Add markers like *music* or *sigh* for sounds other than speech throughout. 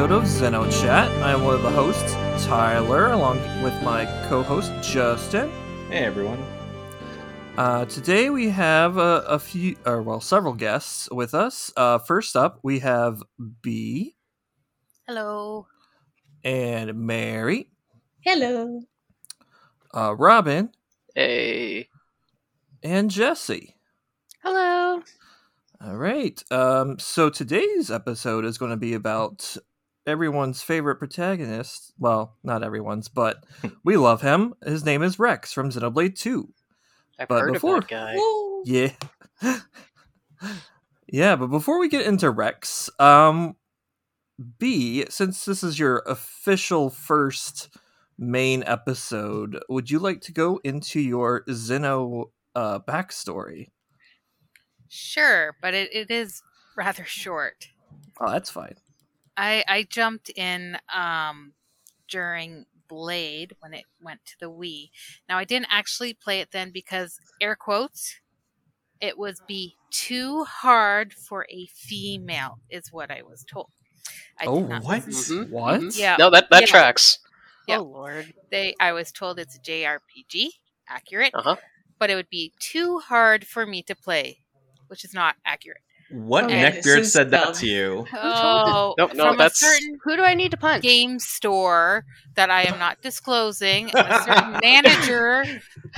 episode of Xeno Chat. I'm one of the hosts, Tyler, along with my co-host Justin. Hey everyone. Uh, today we have a, a few, or well, several guests with us. Uh, first up, we have B Hello. and Mary, Hello. uh, Robin, Hey. and Jesse. Hello. All right. Um, so today's episode is going to be about everyone's favorite protagonist. Well, not everyone's, but *laughs* we love him. His name is Rex from Xenoblade 2. I've But heard before- of that guy. Woo. *laughs* Yeah. yeah, but before we get into Rex, um B, since this is your official first main episode, would you like to go into your Xeno uh backstory? Sure, but it, it is rather short. Oh, that's fine. I I jumped in um during Blade when it went to the Wii. Now I didn't actually play it then because air quotes it would be too hard for a female is what I was told. I Oh, did not what? listen. Mhm, What? Yeah. No, that that Yeah. tracks. Yeah. Oh lord. They I was told it's a JRPG, accurate, Uh huh. but it would be too hard for me to play, which is not accurate. What Okay, neckbeard this is said that to you? Oh, Nope, no, from that's- a certain Who do I need to punch? game store that I am not disclosing. A certain *laughs* manager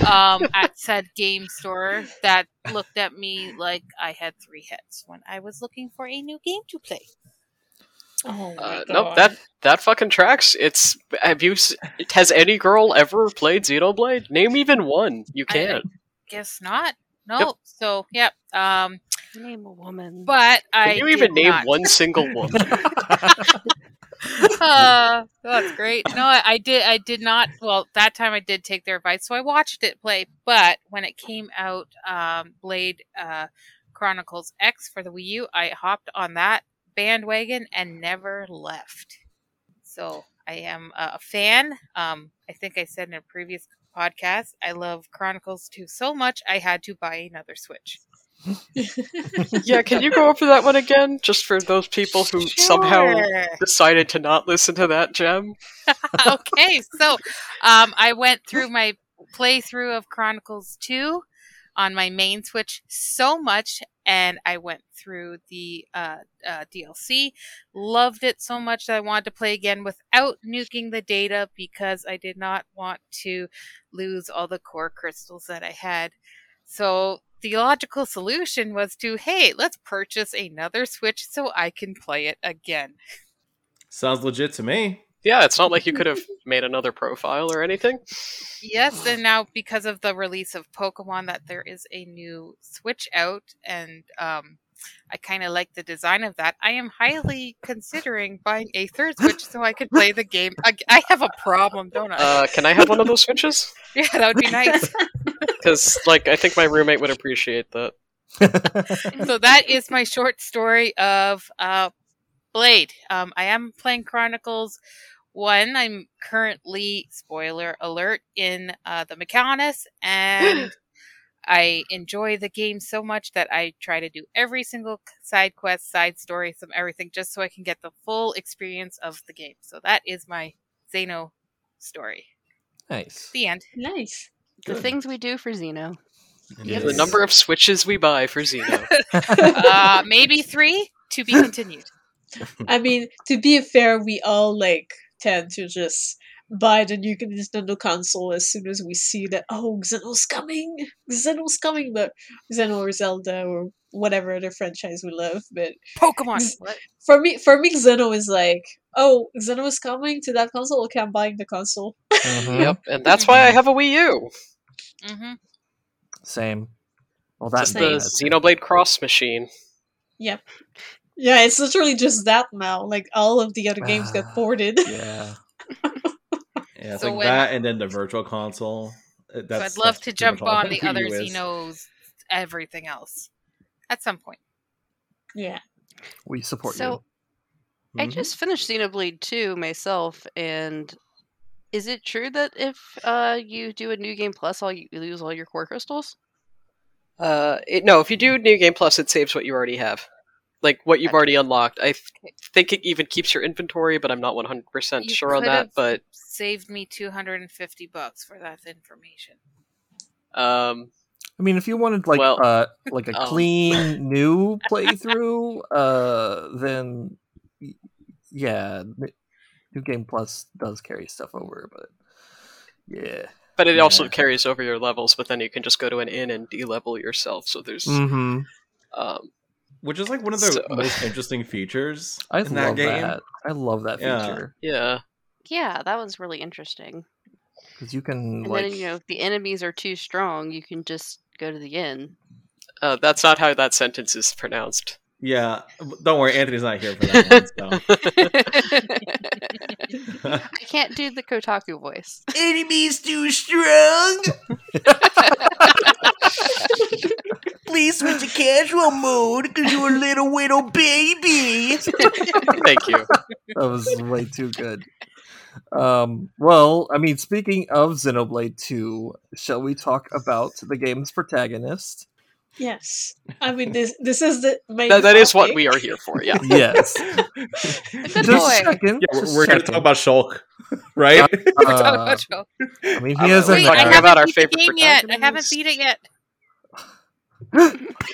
um, at said game store that looked at me like I had three heads when I was looking for a new game to play. Oh my Uh, god. nope, that that fucking tracks. It's have you? Has any girl ever played Xenoblade? Name even one. You can't. Guess not. No. Yep. So, yep. Um, Name a woman. but I Can you even did name not. one single *laughs* woman? uh, that's great. No, I, I did. I did not. Well, that time I did take their advice, so I watched it play. But when it came out, um, Blade uh, Chronicles X for the Wii U, I hopped on that bandwagon and never left. So I am a fan. Um, I think I said in a previous podcast, I love Chronicles 2 so much I had to buy another Switch. *laughs* yeah, can you go over that one again, just for those people who somehow decided to not listen to that gem? *laughs* okay, so um, I went through my playthrough of Chronicles 2 on my main Switch so much, and I went through the uh, uh, DLC. Loved it so much that I wanted to play again without nuking the data because I did not want to lose all the core crystals that I had. So the logical solution was to, hey, let's purchase another Switch so I can play it again. Sounds legit to me. Yeah, it's not like you could have *laughs* made another profile or anything. Yes, and now because of the release of Pokemon, that there is a new Switch out, and um, I kind of like the design of that. I am highly considering buying a third Switch so I could play the game. I, I have a problem, don't I? Uh, can I have one of those switches? *laughs* yeah, that would be nice. *laughs* Because, like, I think my roommate would appreciate that. *laughs* so that is my short story of uh, Blade. Um, I am playing Chronicles One. I'm currently spoiler alert in uh, the Mechonis, *gasps* and I enjoy the game so much that I try to do every single side quest, side story, some everything, just so I can get the full experience of the game. So that is my Xeno story. nice. The end. nice. the things we do for Xeno. Yes. The number of switches we buy for Xeno. *laughs* Uh, maybe three to be continued. *laughs* I mean, to be fair, we all like tend to just buy the new Nintendo console as soon as we see that oh Xeno's coming, Xeno's coming, but Xeno or Zelda or whatever other franchise we love. But Pokemon. What? for me, for me, Xeno is like oh Xeno is coming to that console. Okay, I'm buying the console. Mhm. Yep, and *laughs* that's why I have a Wii U. hmm Same. Well, that's Just the Xenoblade Cross machine. Yep. Yeah, it's literally just that now. Like all of the other games got *sighs* ported. Yeah. *laughs* Yeah, it's So like when- that, and then the virtual console. Uh, So I'd love that's to jump on the the Wii other U. Xenos, everything else, at some point. yeah. We support So I Mhm. just finished Xenoblade 2 myself, and is it true that if uh, you do a new game plus, all you you lose all your core crystals? Uh, it, no, if you do New Game Plus, it saves what you already have. Like what you've already unlocked. I th- think it even keeps your inventory, but I'm not 100 percent You sure on that. could've- But Saved me 250 bucks for that information. um, I mean, if you wanted like Well, uh like a *laughs* um. clean *laughs* new playthrough, uh, then yeah, New Game Plus does carry stuff over, but yeah. but it also carries over your levels. But then you can just go to an inn and de-level yourself. So there's Mm-hmm. um, Which is like one of the So- *laughs* most interesting features I in that love game. that. I love that Yeah. feature yeah. Yeah, that was really interesting. because you can And like then you know, if the enemies are too strong, you can just go to the inn. Uh, that's not how that sentence is pronounced. Yeah, don't worry, Anthony's not here for that one. So. *laughs* *laughs* I can't do the Kotaku voice. Enemies too strong. Please switch to casual mode because you're a little little baby. *laughs* Thank you. that was way too good. Um, well, I mean, speaking of Xenoblade 2, shall we talk about the game's protagonist? Yes. I mean this this is the main That, that is what we are here for. Yeah. Yes. *laughs* Good Just boy. checking. Yeah, just we're, we're gonna talk about Shulk, right? Uh, I mean, he Uh, has Wait, Wait, I talking haven't about our beat the favorite game yet. I haven't protagonists? beat it yet.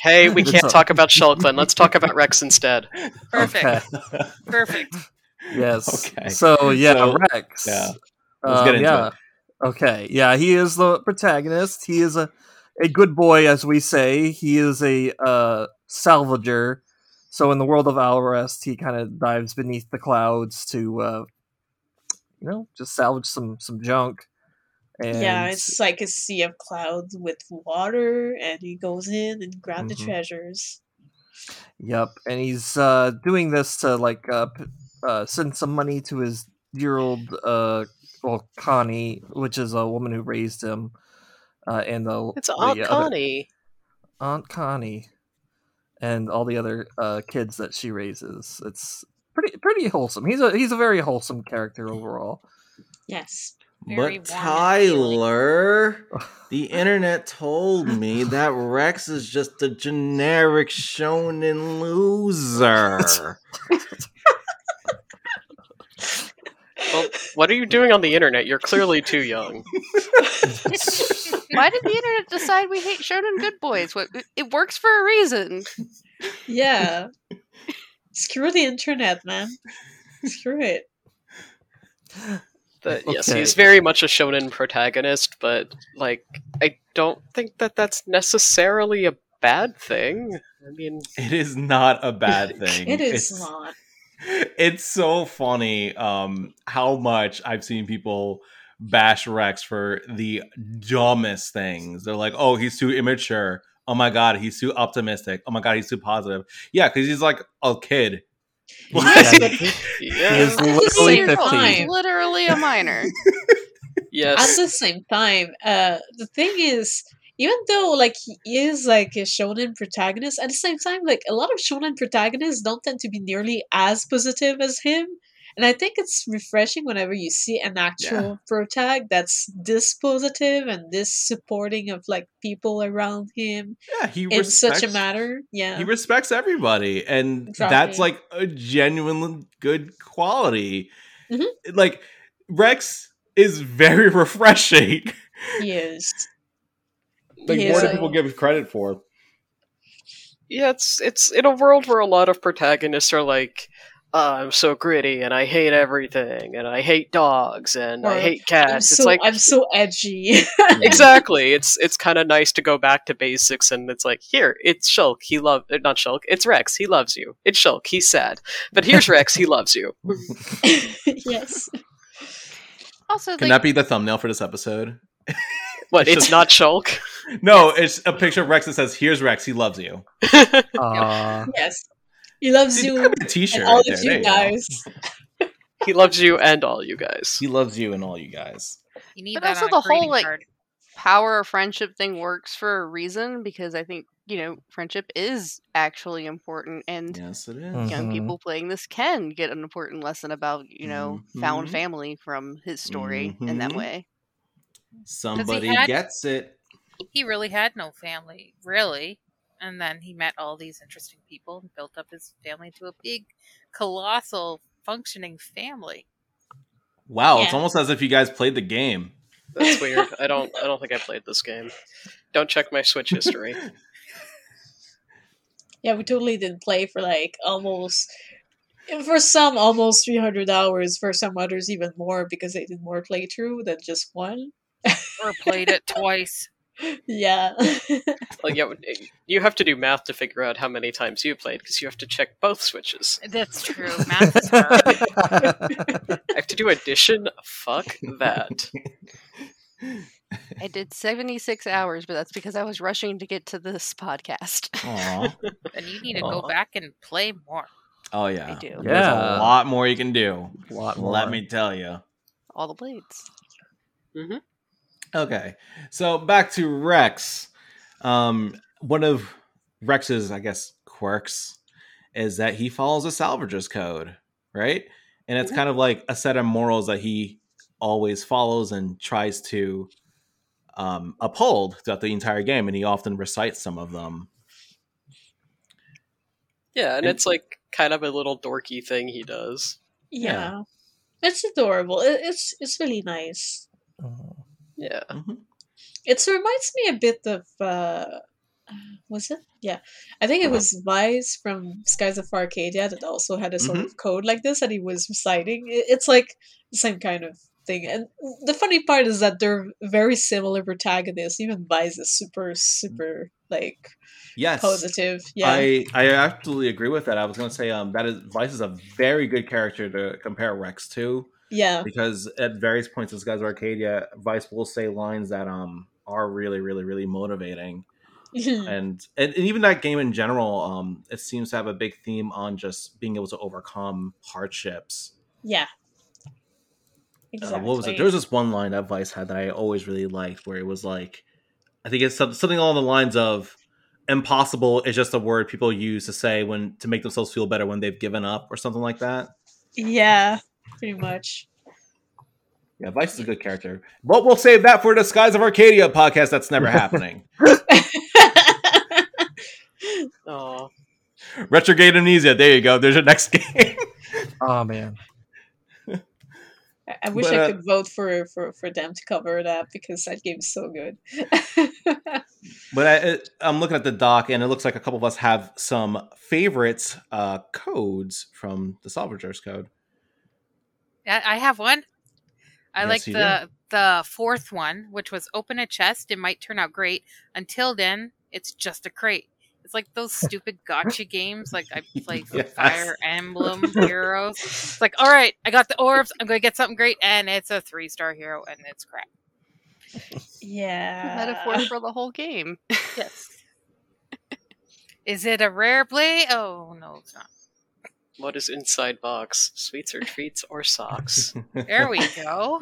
Hey, we can't talk about Shulkland. Let's talk about Rex instead. Perfect. Okay. Perfect. Yes. Okay. So yeah, So, Rex. yeah. Let's get Um, into yeah. it. Okay. Yeah, he is the protagonist. He is a a good boy, as we say. He is a uh, salvager. So in the world of Alrest, he kind of dives beneath the clouds to, uh, you know, just salvage some some junk. And Yeah, it's like a sea of clouds with water, and he goes in and grabs the Mhm. treasures. Yep, and he's uh, doing this to like uh, uh, send some money to his dear old uh, well Connie, which is a woman who raised him, uh, and the It's the Aunt other- Connie. Aunt Connie, and all the other uh, kids that she raises. It's pretty pretty wholesome. He's a he's a very wholesome character overall. Yes. Very But warm and feeling. Tyler, *laughs* the internet told me that Rex is just a generic shonen loser. Well, what are you doing on the internet? You're clearly too young. Why did the internet decide we hate shonen good boys? What it works for a reason. Yeah. Screw the internet, man. Screw it. *laughs* But *laughs* yes, he's very much a shonen protagonist, but like I don't think that that's necessarily a bad thing. I mean, It is not a bad *laughs* thing. It is It's- not. *laughs* It's so funny um how much I've seen people bash Rex for the dumbest things. They're like, "Oh, he's too immature. Oh my god, he's too optimistic. Oh my god, he's too positive." Yeah, cuz he's like a kid. *laughs* Yes, Yeah, he yeah, is At the literally same fifteen. time- Literally a minor. *laughs* yes. at the same time, uh, the thing is, even though like he is like a shonen protagonist, at the same time, like a lot of shonen protagonists don't tend to be nearly as positive as him. And I think it's refreshing whenever you see an actual protag that's this positive and this supporting of like people around him Yeah, he in such a respects- matter. Yeah. He respects everybody, and Exactly. that's like a genuine good quality. Mhm. Like Rex is very *laughs* refreshing. he is. Like He more than people give credit for. yeah. It's it's in a world where a lot of protagonists are like, oh, "I'm so gritty and I hate everything and I hate dogs and I hate cats." I'm it's so like I'm so edgy. *laughs* *laughs* exactly. It's it's kind of nice to go back to basics, and it's like here, it's Shulk. He love uh, not Shulk. It's Rex. He loves you. It's Shulk. He's sad, but here's Rex. He loves you. *laughs* yes. Also, Can like, that be the thumbnail for this episode? What? It's It's just- not Shulk. No, it's a picture of Rex that says, "Here's Rex. He loves you." Uh, Yes. He loves It's you a T-shirt. and all right of you guys. *laughs* he loves you and all you guys. He loves you and all you guys. You need But that also on a the whole, greeting like, card. power of friendship thing works for a reason because I think you know friendship is actually important, and Yes, it is. Young Mhm. people playing this can get an important lesson about you know found Mhm. family from his story in that Mhm. way. Somebody had- gets it. He really had no family, really. And then he met all these interesting people and built up his family to a big, colossal, functioning family. Wow, it's almost as if you guys played the game. That's *laughs* weird. I don't. I don't think I played this game. Don't check my Switch history. *laughs* Yeah, we totally didn't play for like almost for some almost 300 hours for some others even more because they did more playthrough than just one Or played it *laughs* twice. Yeah *laughs* Like, yeah, eh, you have to do math to figure out how many times you played because you have to check both switches. That's true. Math is hard. *laughs* I have to do addition. Fuck that. I did 76 hours, but that's because I was rushing to get to this podcast. *laughs* And you need to go back and play more. Oh yeah. I do. There's Yeah. a lot more you can do. A lot more. Let me tell you. All the blades. Mm-hmm. Okay. So back to Rex. Um one of Rex's, I guess, quirks is that he follows a salvager's code, right? And it's kind of like a set of morals that he always follows and tries to um, uphold throughout the entire game, and he often recites some of them. Yeah, and And- it's like kind of a little dorky thing he does. yeah it's adorable it, it's it's really nice Oh. Yeah. it reminds me a bit of uh was it? Yeah. I think it was Vyse from skies of arcadia that also had a sort of code like this that he was reciting. It's like the same kind of thing. And the funny part is that they're very similar protagonists. Even Vyse is super super like Yes. positive. Yeah. I I absolutely agree with that. I was going to say um that is Vyse is a very good character to compare Rex to yeah because at various points in Skies of Arcadia, Vyse will say lines that um are really really really motivating. *laughs* and, and and even that game in general um it seems to have a big theme on just being able to overcome hardships. yeah Uh, exactly what was it? There was this one line that Vyse had that I always really liked where it was like I think it's something along the lines of impossible is just a word people use to say when to make themselves feel better when they've given up or something like that. yeah pretty much Yeah, Vyse is a good character. But we'll save that for the Skies of Arcadia podcast. That's never happening. *laughs* *laughs* Oh, Retrograde Amnesia. There you go. There's your next game. *laughs* oh man. I- I wish But, I uh, could vote for, for, for them to cover that because that game's so good. but I, I'm looking at the doc, and it looks like a couple of us have some favorite uh, codes from the Salvagers code. I, I have one. I Yes, like you the the fourth one, which was open a chest. It might turn out great. Until then, it's just a crate. It's like those *laughs* stupid gacha games. Like I play *laughs* Yes. Fire Emblem Heroes. It's like, all right, I got the orbs. I'm gonna get something great, and it's a three star hero, and it's crap. yeah. Metaphor for the whole game. Yes. *laughs* Is it a rare play? Oh no, it's not. What is inside box? Sweets or treats or socks? *laughs* There we go.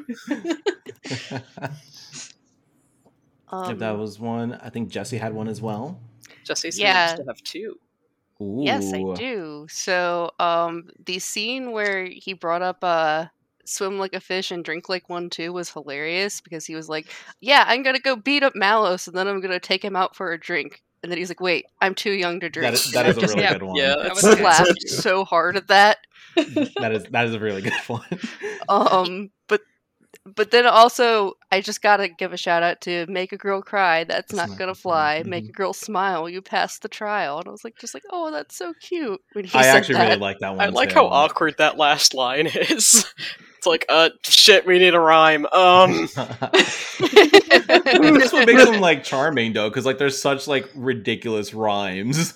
Um, *laughs* if that was one, I think Jesse had one as well. Jesse seems Yeah. to have two. Ooh. Yes, I do. So, um, the scene where he brought up uh, swim like a fish and drink like one too was hilarious because he was like, "Yeah, I'm gonna go beat up Malos and then I'm gonna take him out for a drink." And then he's like, "Wait, I'm too young to drink." *laughs* That is, And that I is a just really yeah, good one. Yeah, That that's was laughed so hard at that. that is that is a really good *laughs* one. Um, but but then also, I just gotta give a shout out to "Make a Girl Cry." That's It's not, not gonna gonna fly. fly. Make a girl smile. You passed the trial, and I was like, just like, oh, that's so cute. When he I said actually that. really like that one. I like too. how awkward that last line is. *laughs* It's like, uh, shit, we need a rhyme. Um, *laughs* I mean, that's what makes them like charming though, because like there's such like ridiculous rhymes,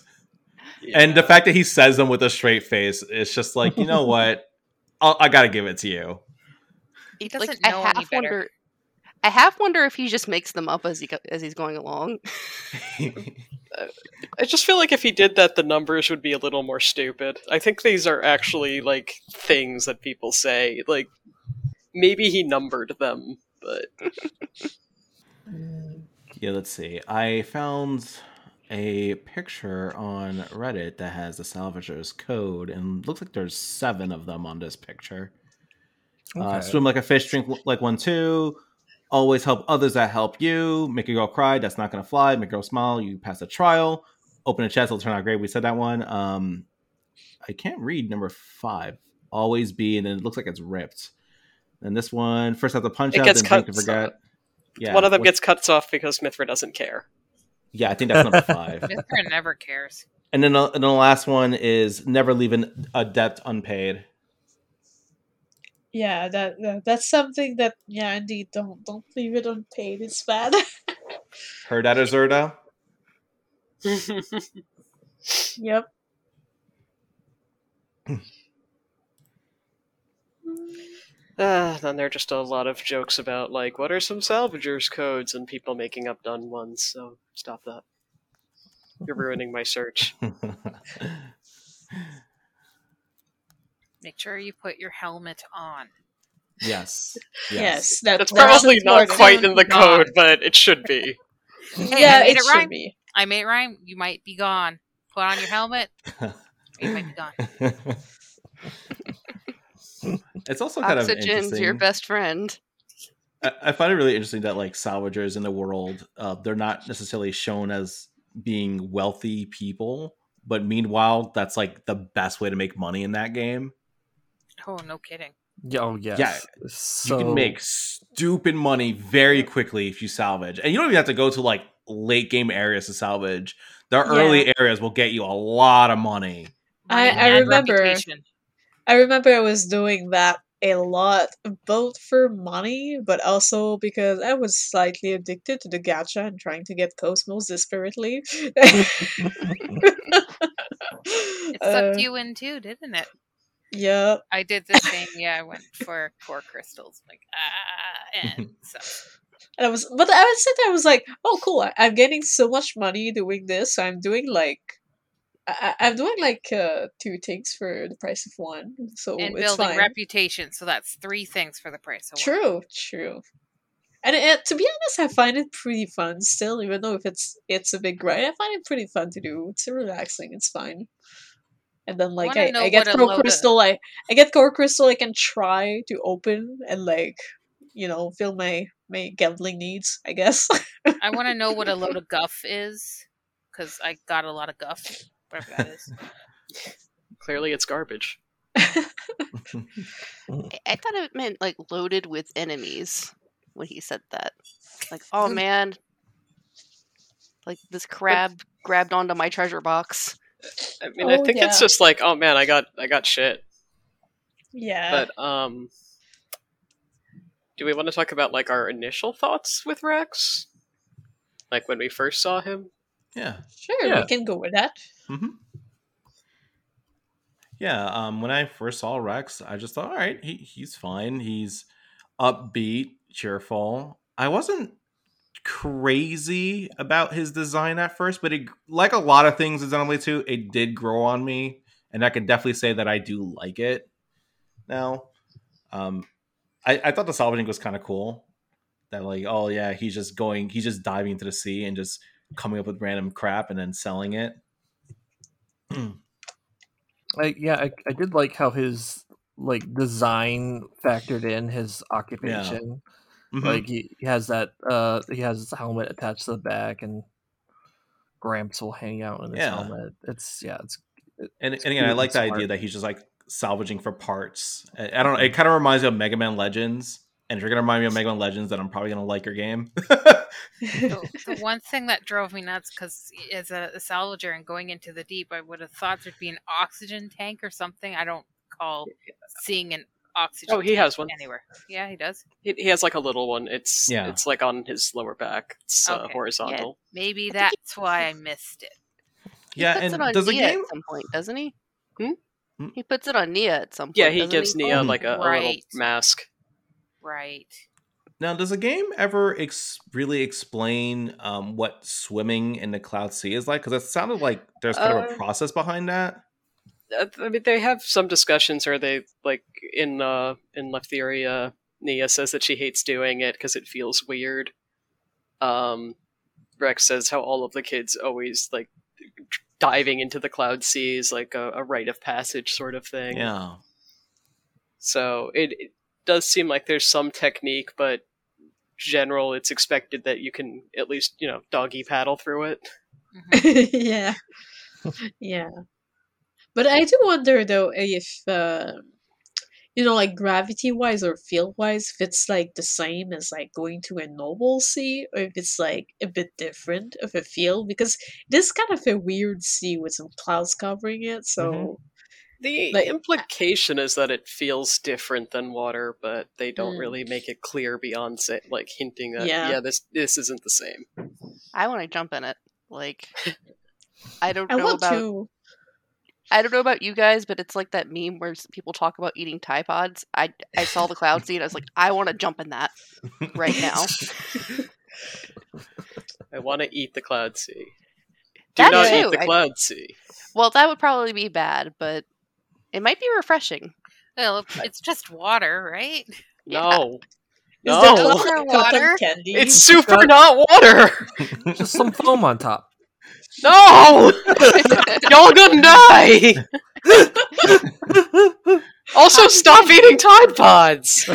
and the fact that he says them with a straight face, it's just like you know *laughs* what, I'll, I gotta give it to you. He like doesn't I know half any better. wonder. I half wonder if he just makes them up as he go- as he's going along. *laughs* I just feel like if he did that, the numbers would be a little more stupid. I think these are actually like things that people say. Like maybe he numbered them, but *laughs* yeah, let's see. I found a picture on Reddit that has the Salvagers code, and looks like there's seven of them on this picture. Uh, swim like a fish, drink like one too. Always help others that help you. Make a girl cry. That's not gonna fly. Make a girl smile. You pass a trial. open a chest, it'll turn out great. We said that one. Um, I can't read number five. Always be, and then it looks like it's ripped. And this one, first have to punch It out, gets then drink to cut, forget. Yeah, One of them what- gets cut off because Mythra doesn't care. Yeah, I think that's number five. *laughs* Mythra never cares. and then, the, and then the last one is never leave an, a debt unpaid. Yeah, that, that that's something that yeah, indeed. Don't don't leave it unpaid. It's bad. *laughs* Heard that, Azurda? *laughs* yep. *sighs* Ah, then there are just a lot of jokes about like what are some salvagers codes and people making up done ones. So stop that. You're ruining my search. *laughs* Make sure you put your helmet on. yes. *laughs* Yes, that, That's that's probably not important. quite in the God. code, but it should be. *laughs* Hey, yeah, I made it it should rhyme. be. I made it rhyme. You might be gone. Put on your helmet. You might be gone. *laughs* it's also kind of Oxygen's interesting. your best friend. I, I find it really interesting that like salvagers in the world, uh, they're not necessarily shown as being wealthy people, but meanwhile, that's like the best way to make money in that game. Oh, no kidding. Yeah, oh yes. Yeah, so, You can make stupid money very quickly if you salvage, and you don't even have to go to like late game areas to salvage. The Yeah. early areas will get you a lot of money. I- I remember- reputation. I remember I was doing that a lot, both for money, but also because I was slightly addicted to the gacha and trying to get KOS-MOS desperately. *laughs* It *laughs* Uh, sucked you in too, didn't it? Yeah. I did the same. Yeah, I went for core crystals. Like ah, and *laughs* so And I was, but I was sitting there, I was like, oh, cool. I, I'm getting so much money doing this. So I'm doing like, I, I'm doing like uh, two things for the price of one. So and it's building fine. reputation. So that's three things for the price of one. True, true. And to be honest, I find it pretty fun still, even though if it's it's a big grind, I find it pretty fun to do. It's relaxing. It's fine. And then like Wanna I, I get core crystal, I I get core crystal. I can try to open and like you know fill my my gambling needs. I guess. I want to know what a load of *laughs* guff is because I got a lot of guff, whatever that is. Clearly, it's garbage. *laughs* I, I thought it meant like loaded with enemies when he said that. Like, oh mm. man, like this crab grabbed onto my treasure box. I mean, I Oh, think it's just like, oh man, I got I got shit. yeah. But um, do we want to talk about like our initial thoughts with Rex? Like when we first saw him? Yeah. sure, yeah. we can go with that. hmm Yeah, um, when I first saw Rex, I just thought, all right, he, he's fine. He's upbeat, cheerful. I wasn't crazy about his design at first, but it, like a lot of things in Xenoblade 2, it did grow on me, and I can definitely say that I do like it now. Um, I, I thought the salvaging was kind of cool. That like, oh yeah, he's just going, he's just diving into the sea and just coming up with random crap and then selling it. *clears throat* I, yeah, I, I did like how his like design factored in his occupation. Mhm. Like he, he has that uh he has his helmet attached to the back and Gramps will hang out in his Yeah. helmet. It's yeah, it's and, and It's again, I like and the smart. idea that he's just like salvaging for parts. I, I don't know. It kind of reminds me of Mega Man Legends. And if you're gonna remind me of Mega Man Legends, then I'm probably gonna like your game. *laughs* the, the one thing that drove me nuts because as a, a salvager and going into the deep, I would have thought there'd be an oxygen tank or something. I don't call seeing an oxygen. Oh, he has one. anywhere. Yeah, he does. He, he has like a little one. It's Yeah. it's like on his lower back. It's uh, Okay. horizontal. Maybe that's why I missed it. *laughs* Yeah, puts and it on does the Nia game? at some point, doesn't he? Hmm? Hmm? He puts it on Nia at some point. Yeah, he doesn't gives Nia Oh, like a, a little mask. Right. Now, does the game ever ex- really explain um, what swimming in the Cloud Sea is like? Because it sounded like there's kind of a Uh, process behind that. Uh, I mean, they have some discussions where they like in uh in Leftheria, Nia says that she hates doing it because it feels weird. Um, Rex says how all of the kids always like diving into the cloud seas like a, a rite of passage sort of thing. Yeah. So it, it does seem like there's some technique, but general, it's expected that you can at least you know doggy paddle through it. Mhm. *laughs* yeah. Yeah. But I do wonder though if uh you know like gravity wise or field wise if it's like the same as like going to a noble sea or if it's like a bit different of a feel because it is kind of a weird sea with some clouds covering it so The Like- implication is that it feels different than water, but they don't Mm. really make it clear beyond say, like hinting that Yeah. yeah, this this isn't the same. I want to jump in it. Like, I don't I know want about to I don't know about you guys, but it's like that meme where people talk about eating Tide Pods. I I saw the cloud seed. I was like, I want to jump in that right now. I want to eat the cloud sea. Do That not too, eat the I- cloud sea. Well, that would probably be bad, but it might be refreshing. Well, it's just water, right? No. Is No. there Cotton cotton, water? candy? It's super not water. Just some foam on top. No. *laughs* Y'all gonna die. Also, stop eating Tide Pods. *laughs*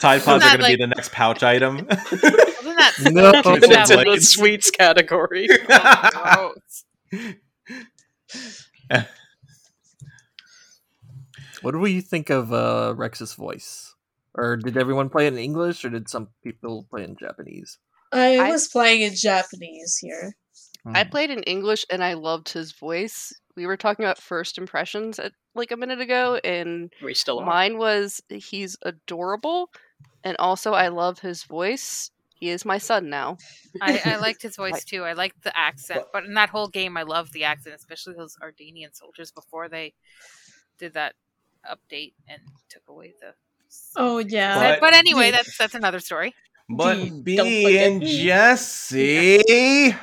Tide Pods that are going to like- be the next pouch item. Wasn't that *laughs* No. supposed to And it's in the Blades. sweets category. Gross. What do you think of uh, Rex's voice? Or did everyone play it in English, or did some people play in Japanese? I I- was playing in Japanese here. I Hmm. played in English and I loved his voice. We were talking about first impressions at, like a minute ago, and We still are. mine was he's adorable, and also I love his voice. He is my son now. I, I liked his *laughs* voice too. I liked the accent, but in that whole game, I loved the accent, especially those Ardainian soldiers before they did that update and took away the. Oh yeah. But, but anyway, that's that's another story. But Don't B and me. Jesse,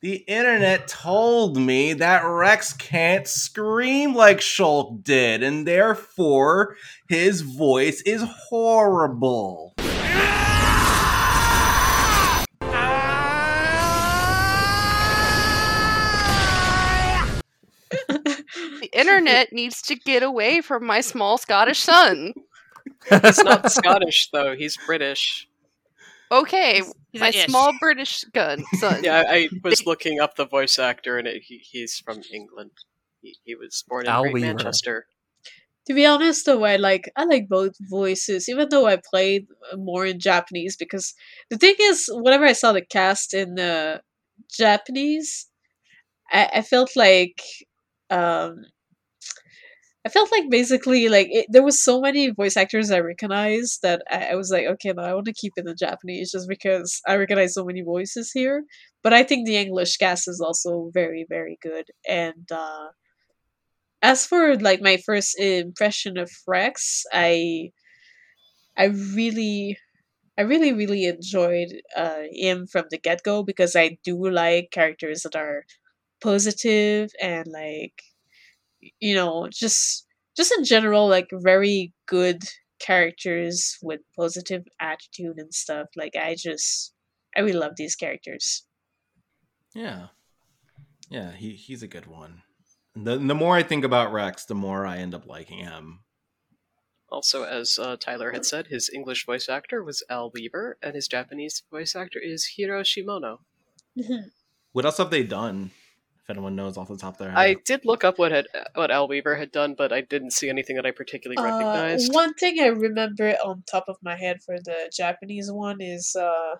the internet told me that Rex can't scream like Shulk did, and therefore his voice is horrible. The internet needs to get away from my small Scottish son. He's not Scottish though. He's British. Okay, He's my an ish. small British gun *laughs* son. Yeah, I, I was *laughs* looking up the voice actor, and it, he, he's from England. He, he was born in Al Great Manchester. To be honest, though, I like I like both voices, even though I played more in Japanese. Because the thing is, whenever I saw the cast in uh, Japanese, I, I felt like um, I felt like basically like it, there was so many voice actors I recognized that I, I was like, okay, no, I want to keep it in Japanese just because I recognize so many voices here. But I think the English cast is also very, very good, and. uh as for like my first impression of Rex, I I really I really really enjoyed uh, him from the get go because I do like characters that are positive and like you know just just in general like very good characters with positive attitude and stuff. Like I just I really love these characters. Yeah, yeah, he he's a good one. The the more I think about Rex, the more I end up liking him. Also, as uh, Tyler had said, his English voice actor was Al Weaver, and his Japanese voice actor is Hiro Shimono. What else have they done? If anyone knows off the top of their head, I did look up what had what Al Weaver had done, but I didn't see anything that I particularly Uh, recognized. one thing I remember on top of my head for the Japanese one is uh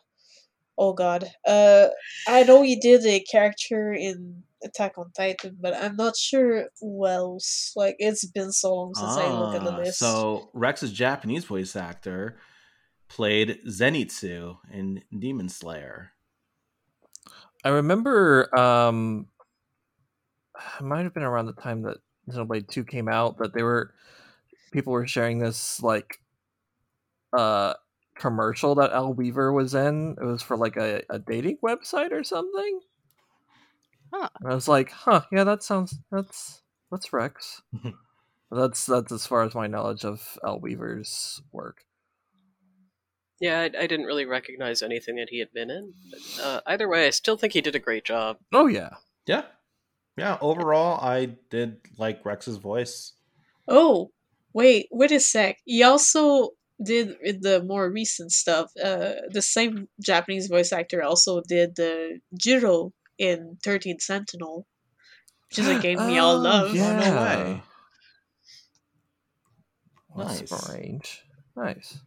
oh god. Uh I know he did a character in Attack on Titan, but I'm not sure who else. Like it's been so long since I looked at the Ah, list. So Rex's Japanese voice actor played Zenitsu in Demon Slayer. I remember um it *sighs* might have been around the time that Xenoblade 2 came out that they were people were sharing this like uh commercial that Al Weaver was in. It was for like a, a dating website or something. Huh. And I was like, huh, yeah, that sounds that's that's Rex. *laughs* that's that's as far as my knowledge of Al Weaver's work. Yeah, I, I didn't really recognize anything that he had been in. But, uh, either way, I still think he did a great job. Oh yeah. Yeah, yeah. Overall, I did like Rex's voice. Oh, wait, wait a sec. He also did the more recent stuff. Uh, the same Japanese voice actor also did the Juro in Thirteen Sentinel, which is a *gasps* game we all Oh, love. Yeah. no way. Nice. strange. Nice.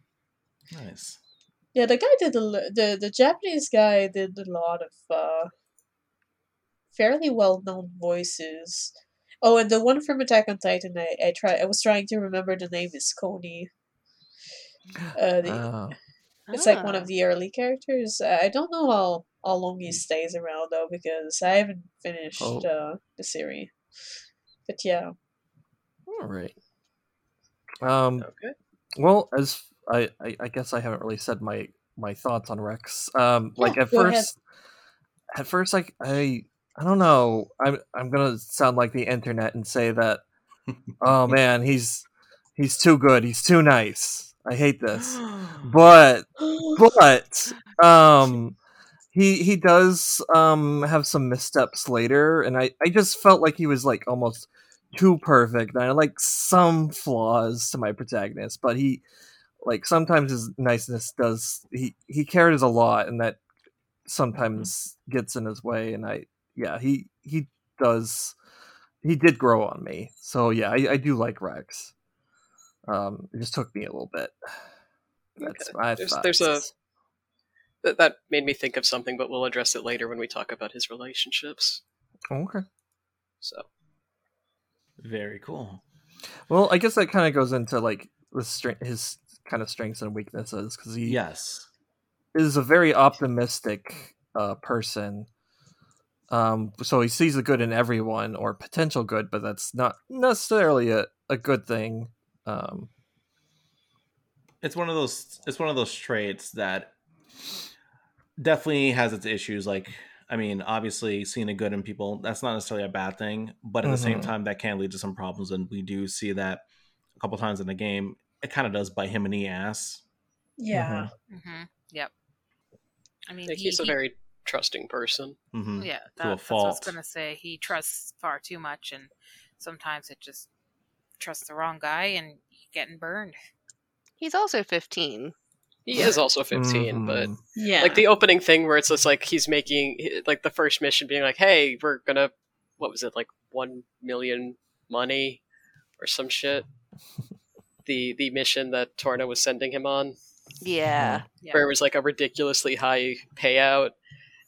Nice. Yeah, the guy did a, l- the the Japanese guy did a lot of uh, fairly well known voices. Oh, and the one from Attack on Titan, I I try I was trying to remember the name is Connie. *gasps* Uh, the, Oh. it's like one Ah. of the early characters. Uh, I don't know how how long he stays around though because I haven't finished Oh. uh, the series. But yeah, All right. Um. Okay. Well, as I, I, I guess I haven't really said my my thoughts on Rex. Um. Like at go ahead. first, at first, like I, I don't know. I'm I'm gonna sound like the internet and say that. oh *laughs* man, he's he's too good. He's too nice. I hate this. *gasps* But but *laughs* um he he does um have some missteps later and i i just felt like he was like almost too perfect and i like some flaws to my protagonist but he like sometimes his niceness does he he cares a lot and that sometimes gets in his way and i yeah he he does he did grow on me so yeah i, I do like rex um it just took me a little bit that's Okay. my There's- there's a- That, that made me think of something, but we'll address it later when we talk about his relationships. okay So Very cool. Well, I guess that kind of goes into like the strength, his kind of strengths and weaknesses because he Yes. is a very optimistic uh, person. Um, so he sees the good in everyone or potential good, but that's not necessarily a, a good thing. Um, It's one of those it's one of those traits that definitely has its issues like I mean, obviously seeing the good in people, that's not necessarily a bad thing, but at the same Mhm. time that can lead to some problems and we do see that a couple times in the game. It kind of does bite him in the ass. yeah. Mm-hmm. Yep. I mean, like, he, he's a very trusting person. hmm yeah. That, that's what I was gonna say. He trusts far too much, and sometimes it just trusts the wrong guy, and getting burned. He's also 15. He is also 15, but mhm. Yeah. like the opening thing where it's just like he's making like the first mission being like, "Hey, we're gonna what was it like one million money or some shit." *laughs* the the mission that Torna was sending him on, Yeah. Yeah. where it was like a ridiculously high payout,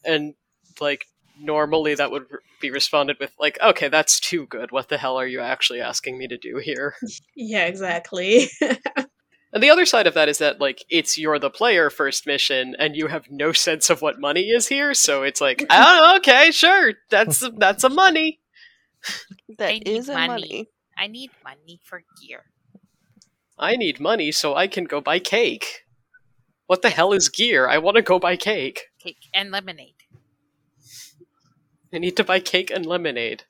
and like normally that would be responded with like, "Okay, that's too good. What the hell are you actually asking me to do here?" *laughs* yeah, exactly. And the other side of that is that like it's you're the player first mission and you have no sense of what money is here, so it's like, *laughs* oh okay, sure. That's that's a money. *laughs* That need a money. money. I need money for gear. I need money so I can go buy cake. What the hell is gear? I want to go buy cake. Cake and lemonade. I need to buy cake and lemonade.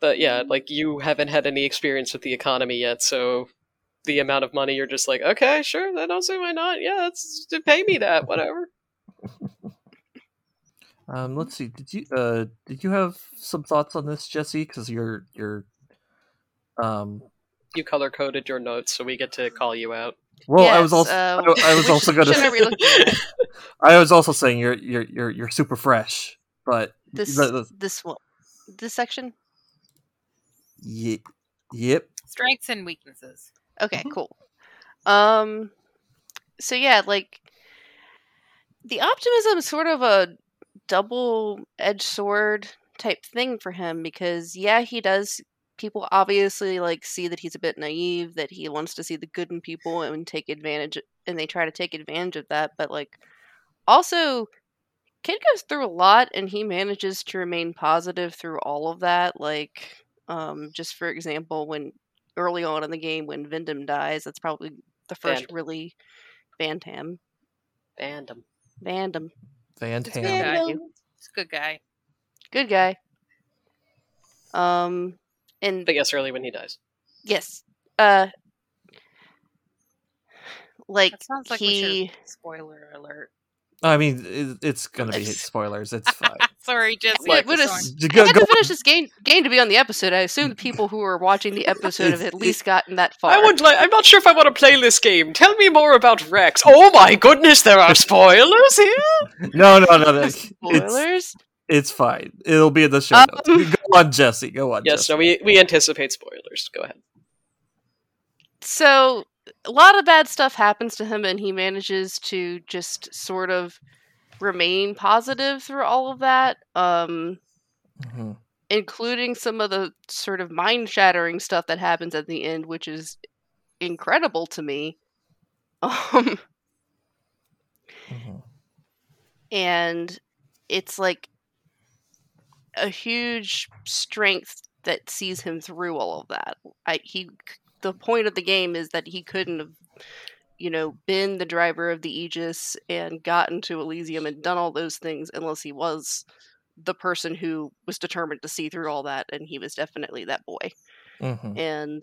But yeah, like you haven't had any experience with the economy yet, so the amount of money you're just like, okay, sure, I don't see why not. Yeah, that's pay me that, whatever. *laughs* um, let's see. Did you uh, did you have some thoughts on this, Jesse? Because you're you're um. You color coded your notes, so we get to call you out. Well, I was also um, I, I was also gonna. section are we looking at? *laughs* I was also saying you're you're you're you're super fresh, but This the- the- this one, this section. Ye- yep. Strengths and weaknesses. Okay, Mhm. cool. Um, so yeah, like the optimism is sort of a double-edged sword type thing for him because yeah, he does. People obviously like see that he's a bit naive, that he wants to see the good in people and take advantage, and they try to take advantage of that. But like, also, kid goes through a lot, and he manages to remain positive through all of that. Like, um, just for example, when early on in the game when Vindham dies. That's probably the first Vand. really Bantam. Banned him. Vandham. Van It's Tam. good guy. Vandham. He's a good guy. Good guy. Um and But yes, early when he dies. yes. Uh like That sounds like he. Spoiler alert. I mean, it, it's gonna be spoilers. It's *laughs* fine. Sorry, just Yeah, like but the it's- song. Just go- I had go to finish this game game to be on the episode. I assume the people who are watching the episode have at *laughs* least gotten that far. I would like. I'm not sure if I want to play this game. Tell me more about Rex. Oh my goodness, there are spoilers here. *laughs* No, no, no, no. It's, Spoilers. it's fine. It'll be in the show Um, notes. Go on, Jesse. Go on. Yes, Jesse. no, we we anticipate spoilers. Go ahead. so a lot of bad stuff happens to him and he manages to just sort of remain positive through all of that um Mhm. including some of the sort of mind shattering stuff that happens at the end which is incredible to me *laughs* um Mhm. and it's like a huge strength that sees him through all of that. I he the point of the game is that he couldn't have you know been the driver of the Aegis and gotten to Elysium and done all those things unless he was the person who was determined to see through all that and he was definitely that boy. Mhm. And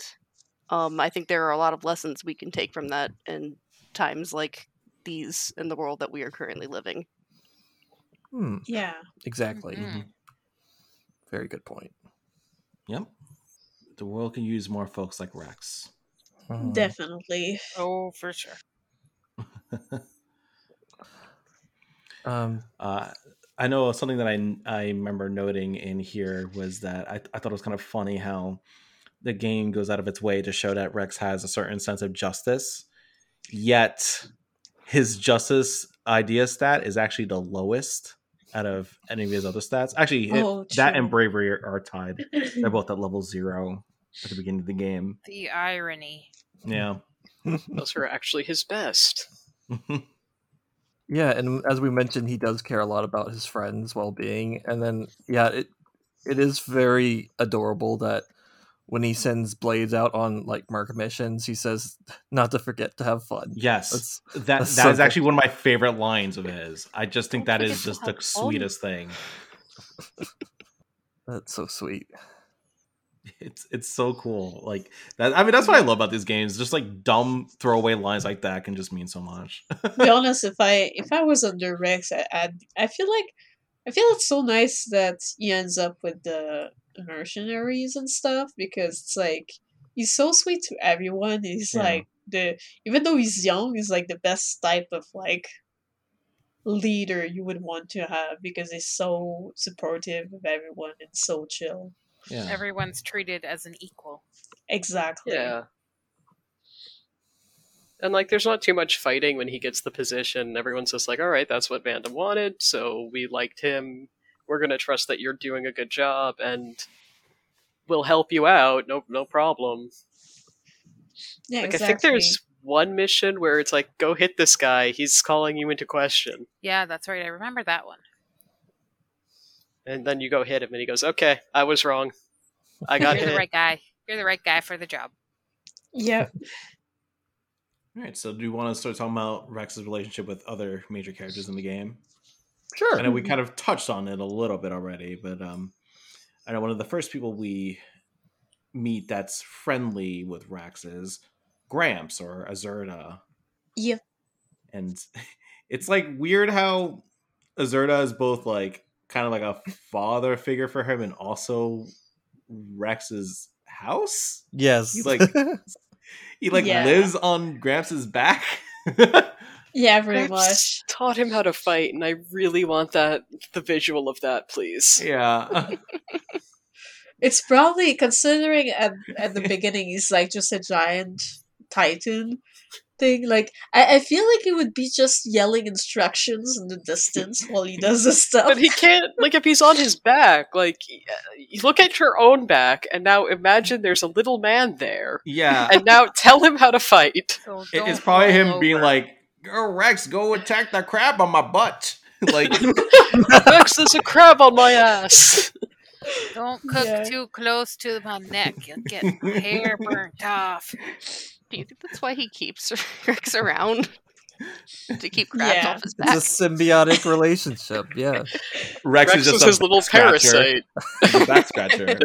um I think there are a lot of lessons we can take from that in times like these in the world that we are currently living. Hmm, Yeah. Exactly. Mhm. Very good point. Yep. The world can use more folks like Rex. Mhm. Definitely. Oh, for sure. *laughs* Um, Uh, I know something that I I remember noting in here was that I, I thought it was kind of funny how the game goes out of its way to show that Rex has a certain sense of justice, yet his justice idea stat is actually the lowest out of any of his other stats. Actually, it- Oh, that and bravery are, are tied. They're *clears throat* both at level zero at the beginning of the game. The irony. Yeah. Those are actually his best. *laughs* yeah, and as we mentioned, he does care a lot about his friends' well-being, and then yeah, it it is very adorable that when he sends Blades out on like market missions, he says not to forget to have fun. yes. That's that that's that so is good. actually one of my favorite lines of his. I just think that is just the fun. sweetest thing. *laughs* that's so sweet. It's it's so cool. Like that. I mean, that's what I love about these games. Just like dumb throwaway lines like that can just mean so much. be *laughs* honest, if I if I was under Rex, I I'd, I feel like I feel it's so nice that he ends up with the mercenaries and stuff because it's like he's so sweet to everyone. He's Yeah. like the even though he's young, he's like the best type of like leader you would want to have because he's so supportive of everyone and so chill. yeah. Everyone's treated as an equal. Exactly. Yeah. And like, there's not too much fighting when he gets the position. Everyone's just like, "All right, that's what Vandham wanted, so we liked him. We're gonna trust that you're doing a good job, and we'll help you out. No, no problem." Yeah, Like, exactly. I think there's one mission where it's like, "Go hit this guy. He's calling you into question," Yeah, that's right. I remember that one. and then you go hit him, and he goes, "Okay, I was wrong. I got *laughs* You're the right guy. You're the right guy for the job. Yep. *laughs* All right. So, do you want to start talking about Rex's relationship with other major characters in the game? Sure. I know we kind of touched on it a little bit already, but um, I know one of the first people we meet that's friendly with Rex is Gramps or Azurda. Yep. and *laughs* it's like weird how Azurda is both like kind of like a father figure for him and also Rex's house. Yes. He like *laughs* he like Yeah. lives on Gramps's back. *laughs* Yeah, pretty Rex much. taught him how to fight, and I really want that the visual of that, please. yeah. *laughs* It's probably considering at at the beginning he's like just a giant titan thing. Like I, I feel like it would be just yelling instructions in the distance while he does this stuff. But he can't, like, if he's on his back, like, you look at your own back, and now imagine there's a little man there, Yeah. and now tell him how to fight. So It- it's probably him roll being like, "Go Rex, go attack the crab on my butt." *laughs* like *laughs* Rex, there's a crab on my ass. "Don't cook Yeah. too close to my neck. You'll get hair burnt off." Do you think that's why he keeps *laughs* Rex around? to keep crabs Yeah. off his back. it's a symbiotic relationship. Yeah. Rex, Rex is just is a his little scratcher. parasite. Back scratcher.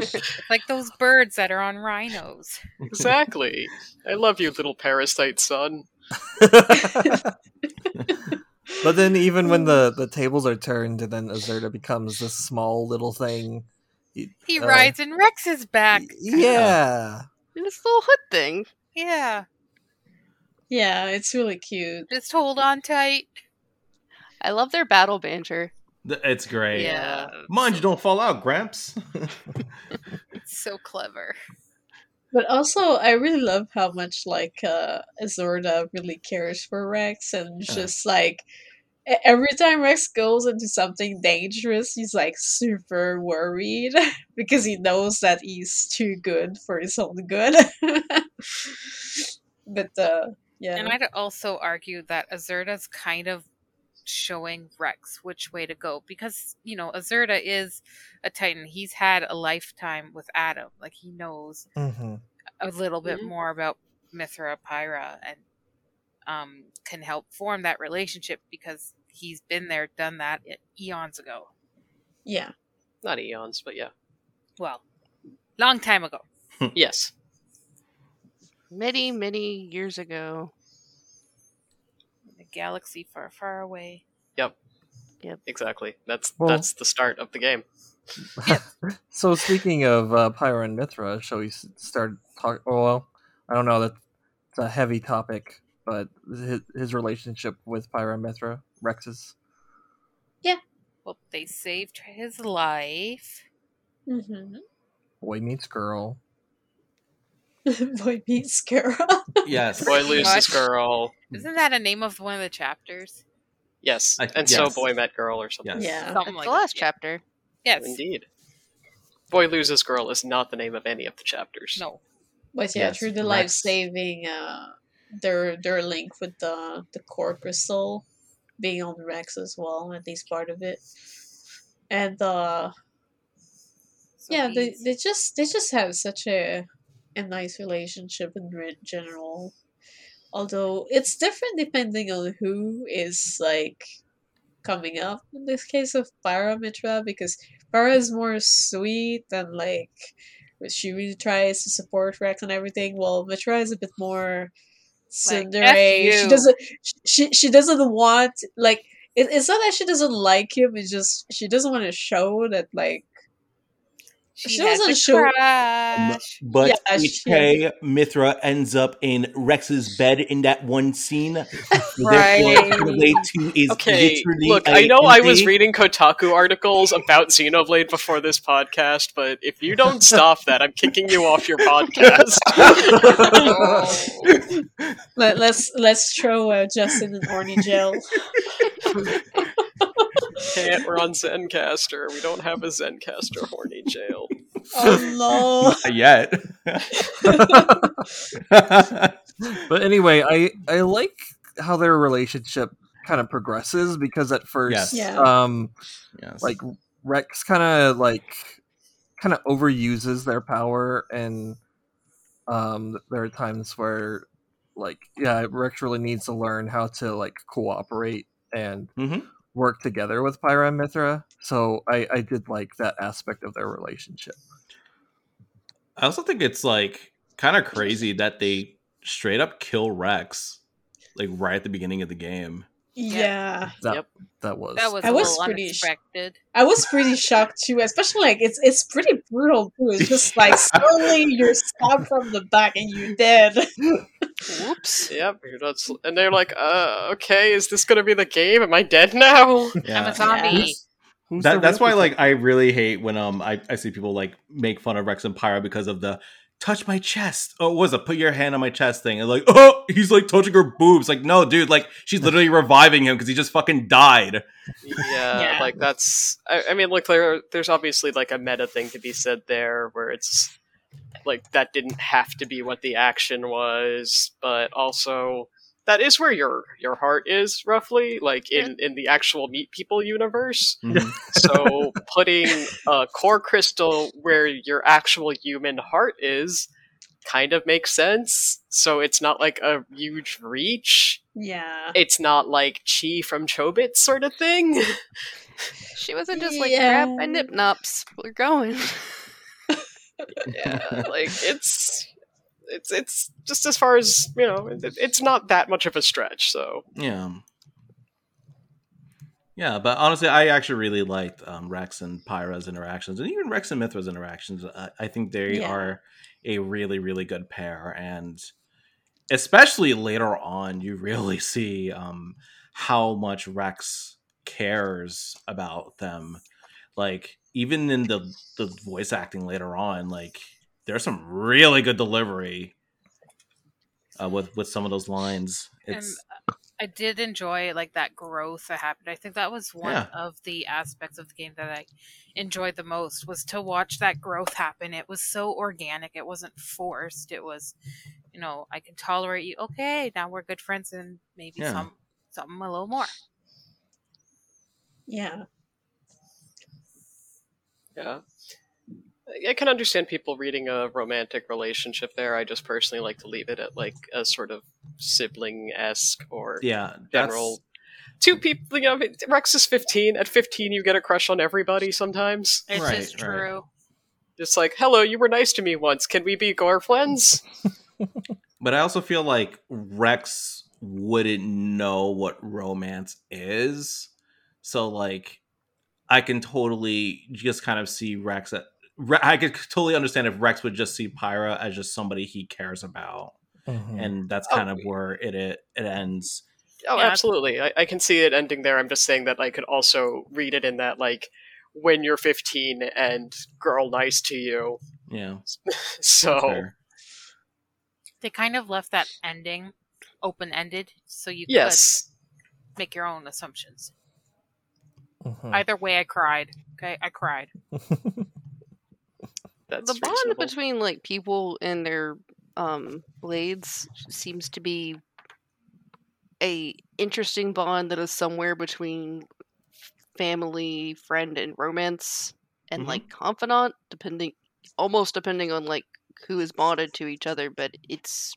Like those birds that are on rhinos. Exactly. I love you, little parasite son. *laughs* But then even when the the tables are turned, and then Azurda becomes this small little thing. He Uh, rides in Rex's back. Yeah. In this little hood thing. Yeah. Yeah, it's really cute. Just hold on tight. I love their battle banter. It's great. Yeah. Mind you, don't fall out, Gramps. *laughs* It's so clever. But also, I really love how much like uh, Azurda really cares for Rex, and Yeah. just like every time Rex goes into something dangerous, he's like super worried *laughs* because he knows that he's too good for his own good. *laughs* but uh, yeah, And I'd also argue that Azurda's kind of showing Rex which way to go because, you know, Azurda is a Titan. He's had a lifetime with Addam. Like, he knows hmm a little bit Mhm. more about Mythra Pyra and um, can help form that relationship because he's been there, done that eons ago. yeah, Not eons, but yeah. Well, long time ago. *laughs* Yes. Many, many years ago. In a galaxy far, far away. Yep. Yep. Exactly. That's Well- that's the start of the game. *laughs* so speaking of uh, Pyra and Mythra, shall we start talk? Oh, well, I don't know. That's a heavy topic, but his, his relationship with Pyra and Mythra, Rex's. Yeah. Well, they saved his life. mm-hmm. Boy meets girl. *laughs* boy meets girl. yes. Boy loses girl. Isn't that a name of one of the chapters? Yes. I- and yes. so boy met girl or something. Yes. yeah, Something like the last yeah. chapter. Yes. Indeed. Boy loses girl is not the name of any of the chapters. No. but yeah, Yes, through the life saving, uh, their their link with the the core crystal being on Rex as well, at least part of it, and uh. So yeah they, they just they just have such a a nice relationship in general although it's different depending on who is like coming up in this case of Pyra Mythra because Pyra is more sweet and like she really tries to support Rex and everything while Mythra is a bit more Like, she doesn't she she doesn't want like it, it's not that she doesn't like him it's just she doesn't want to show that like she, she has doesn't a show- crush. But Yeah, HK Mythra ends up in Rex's bed in that one scene. Right. Therefore, Xenoblade 2 is Okay, literally look, I know I was reading Kotaku articles about Xenoblade before this podcast, but if you don't stop that, I'm kicking you off your podcast. *laughs* Let, let's let's throw uh, Justin in horny jail. *laughs* Can't, we're on Zencastr. We don't have a Zencastr horny jail. Oh *laughs* Not yet. *laughs* But anyway, I I like how their relationship kind of progresses because at first, Yes. Yeah. um, yes. like Rex kind of like kind of overuses their power, and um, there are times where like yeah, Rex really needs to learn how to like cooperate and Mhm. work together with Pyra and Mythra. So I I did like that aspect of their relationship. I also think it's like kind of crazy that they straight up kill Rex like right at the beginning of the game. yeah, That Yep. that was That was I a was little pretty sh- I was pretty shocked too. Especially like it's it's pretty brutal too. It's just *laughs* like slowly you're stabbed from the back and you're dead. Whoops. *laughs* Yep, that's, and they're like, uh, okay, is this gonna be the game? Am I dead now? I'm a zombie. Who's That, that's why like I really hate when um I, I see people like make fun of Rex and Pyra because of the touch my chest. Oh, what was it? Put your hand on my chest thing. And like, *laughs* oh, he's like touching her boobs. Like, no, dude, like she's literally *laughs* reviving him because he just fucking died. yeah, *laughs* Yeah. like that's. I, I mean, look, there, there's obviously like a meta thing to be said there, where it's like that didn't have to be what the action was, but also that is where your your heart is roughly, like in in the actual Meat People universe. Mhm. *laughs* So putting a core crystal where your actual human heart is kind of makes sense. So it's not like a huge reach. yeah. It's not like chi from Chobits sort of thing. *laughs* She wasn't just like Yeah. grab my nip nups. We're going. *laughs* yeah, like it's it's it's just as far as you know, it, it's not that much of a stretch. So Yeah. Yeah, but honestly, I actually really liked um, Rex and Pyra's interactions, and even Rex and Mythra's interactions. I, I think they Yeah. are a really, really good pair, and especially later on, you really *laughs* see um, how much Rex cares about them. Like even in the the voice acting later on, like there's some really good delivery uh, with with some of those lines. And I did enjoy like that growth that happened. I think that was one Yeah. of the aspects of the game that I enjoyed the most was to watch that growth happen. It was so organic. It wasn't forced. It was, you know, I can tolerate you. Okay, now we're good friends and maybe Yeah. some something a little more. Yeah. Yeah. I can understand people reading a romantic relationship there. I just personally like to leave it at like a sort of sibling esque or yeah, general. Two people, you know, Rex is 15. At 15, you get a crush on everybody sometimes. This Right, is right. true. It's like, hello, you were nice to me once. Can we be gore friends? *laughs* But I also feel like Rex wouldn't know what romance is. So like I can totally just kind of see Rex at Re- I could totally understand if Rex would just see Pyra as just somebody he cares about. Mhm. And that's Oh. kind of where it it, it ends. Oh, Yeah. absolutely. I, I can see it ending there. I'm just saying that I could also read it in that, like, when you're 15 and girl nice to you. Yeah. *laughs* So. They kind of left that ending open ended so you yes. could make your own assumptions. Mhm. Either way I cried. Okay, I cried. *laughs* That's the bond reasonable. between like people and their um blades seems to be a interesting bond that is somewhere between family, friend, and romance, and Mhm. like confidant, depending almost depending on like who is bonded to each other. But it's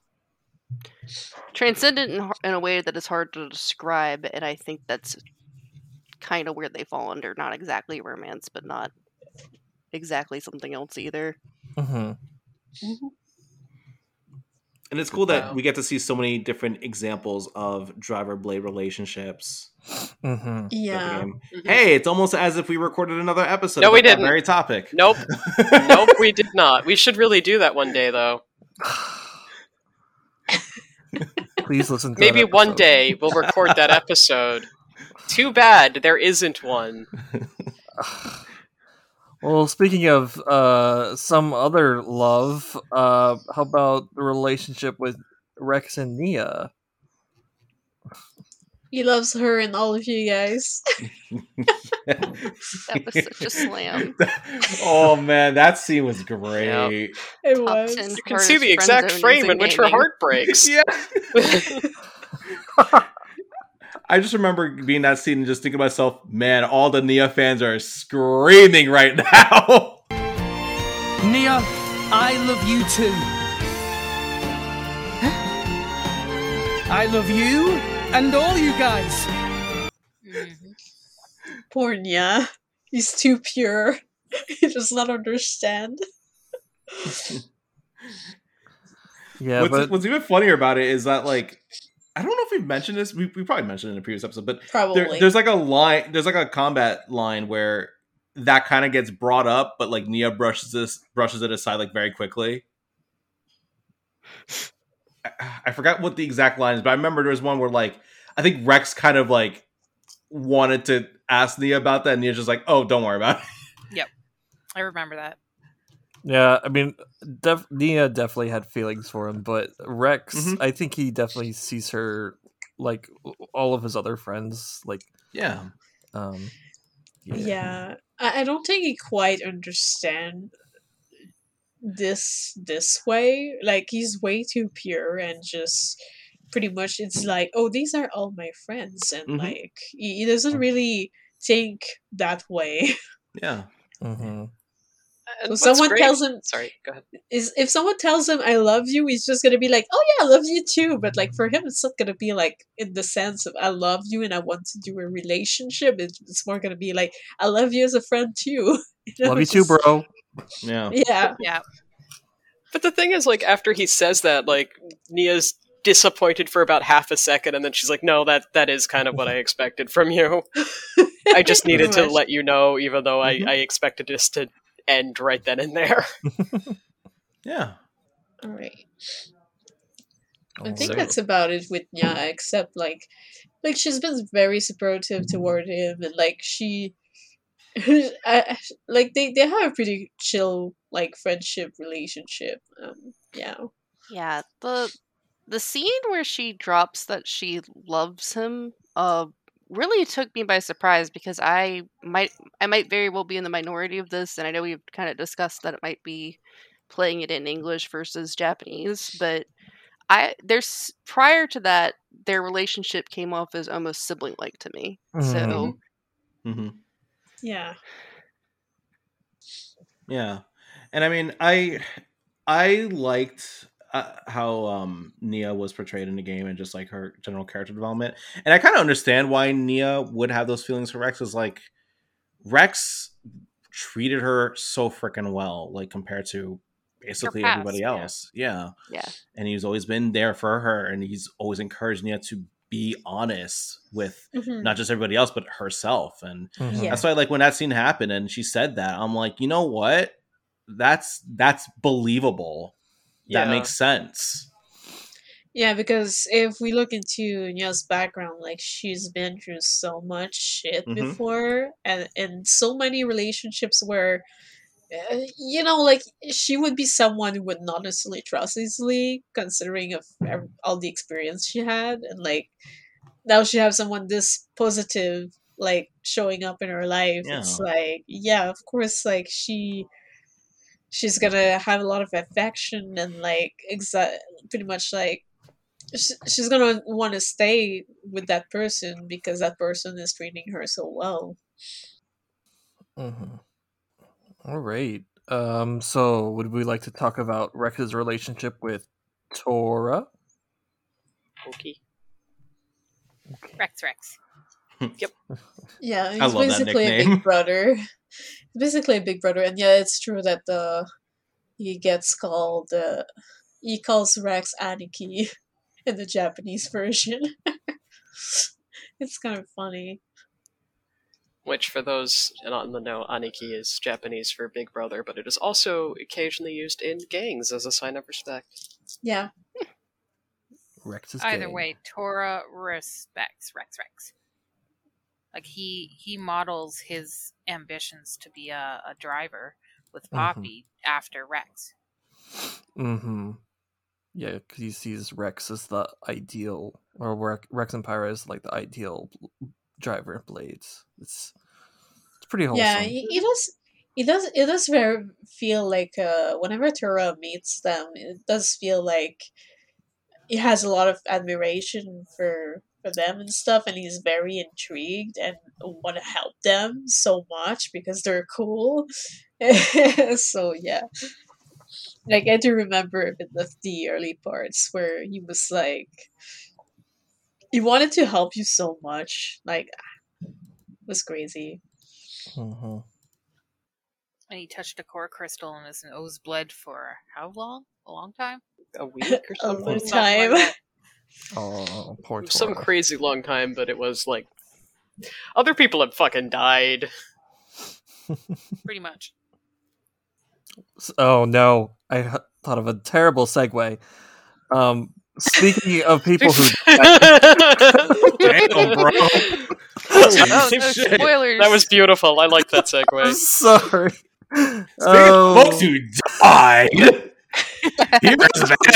transcendent in, in a way that is hard to describe, and I think that's kind of where they fall under. Not exactly romance, but not exactly something else either. Mhm. And it's cool that Wow. we get to see so many different examples of driver blade relationships. Mhm. Yeah. game. Mhm. Hey, it's almost as if we recorded another episode. No, we didn't. Very topic. Nope. *laughs* nope, we did not. We should really do that one day, though. *sighs* Please listen to Maybe that one day we'll record that episode. Too bad there isn't one. *sighs* *laughs* Well, speaking of uh, some other love, uh, how about the relationship with Rex and Nia? He loves her and all of you guys. *laughs* That was such a slam. *laughs* oh man, that scene was great. It Top was. You can see the exact frame in which her heart breaks. *laughs* Yeah. I just remember being that scene and just thinking to myself, man, all the Nia fans are screaming right *laughs* now. Nia, I love you too. I love you and all you guys. Mhm. Poor Nia. He's too pure. *laughs* He does not understand. Yeah, what's, but what's even funnier about it is that like I don't know if we've mentioned this. We, we probably mentioned it in a previous episode, but Probably. there, there's like a line there's like a combat line where that kind of gets brought up but like nia brushes this brushes it aside like very quickly I, I forgot what the exact line is but i remember there was one where like i think rex kind of like wanted to ask nia about that and nia's just like oh don't worry about it Yep, I remember that. Yeah, I mean, def- Nia definitely had feelings for him, but Rex, Mhm. I think he definitely sees her like all of his other friends, like yeah um, yeah. I, I don't think he quite understand this this way. Like he's way too pure and just pretty much it's like, oh, these are all my friends, and Mhm. like he, he doesn't really think that way. *laughs* yeah mhm. And So someone great- tells him Sorry, go ahead. is if someone tells him I love you, he's just gonna be like, oh yeah, I love you too. But like for him, it's not gonna be like in the sense of I love you and I want to do a relationship. It's, it's more gonna be like I love you as a friend too. *laughs* know, love you it's too, bro. yeah Yeah, Yeah. But the thing is, like, after he says that, like, Nia's disappointed for about half a second, and then she's like, "No, that that is kind of what I expected from you." *laughs* I just needed to let you know, even though I, Mhm. I expected this to end right then and there. *laughs* Yeah. All right. I think so- that's about it with Nia, except like, like she's been very supportive toward him, and like she, *laughs* I, like they they have a pretty chill like friendship relationship. Um, yeah. Yeah, the the scene where she drops that she loves him uh really took me by surprise because I might I might very well be in the minority of this and I know we've kind of discussed that it might be playing it in English versus Japanese, but I there's prior to that their relationship came off as almost sibling like to me. So Mhm. hmm Yeah. Yeah, and I mean, I I liked uh, how um Nia was portrayed in the game and just like her general character development, and I kind of understand why Nia would have those feelings for Rex. Is like Rex treated her so freaking well, like compared to basically past, everybody else. Yeah. yeah. and he's always been there for her, and he's always encouraged Nia to be honest with Mhm. not just everybody else but herself and Mhm. Yeah. that's why like when that scene happened and she said that i'm like you know what that's that's believable that makes sense Yeah, because if we look into Nia's background, like she's been through so much shit Mhm. before, and and so many relationships where, uh, you know, like she would be someone who would not necessarily trust easily, considering of all the experience she had, and like now she has someone this positive, like showing up in her life. It's like, yeah, of course, like she. She's gonna have a lot of affection and like exa- pretty much like sh- she's gonna want to stay with that person because that person is treating her so well. Mhm. All right. Um. So, would we like to talk about Rex's relationship with Tora? Okay. Rex Rex. Yeah, he's love that basically a big *laughs* brother. He's basically a big brother, and yeah, it's true that uh, he gets called. Uh, he calls Rex Aniki *laughs* in the Japanese version. *laughs* it's kind of funny. Which, for those not in the know, Aniki is Japanese for big brother, but it is also occasionally used in gangs as a sign of respect. Yeah, Rex is Either gay. way, Tora respects Rex Rex. Like he he models his ambitions to be a, a driver with Mhm. Poppi after Rex. Mm-hmm. Yeah, because he sees Rex as the ideal, or Rex, Rex and Pyra is like the ideal driver in Blades. It's it's pretty wholesome. yeah. He, he does. It does. It does very feel like uh, whenever Tora meets them, it does feel like he has a lot of admiration for for them and stuff, and he's very intrigued and want to help them so much because they're cool. *laughs* so yeah, like I do remember a bit of the early parts where he was like, he wanted to help you so much, like it was crazy. hmm And he touched a core crystal and his nose bled for how long? A long time? A week or something *laughs* A something? long time. That. Oh, poor Some crazy long time, but it was like. Other people have fucking died. *laughs* Pretty much. oh no, I h- thought of a terrible segue. Um, speaking of people who *laughs* *laughs* Damn, bro. Oh, no, spoilers. that was beautiful. I like that segue. sorry. Speaking Oh, of folks who died, here's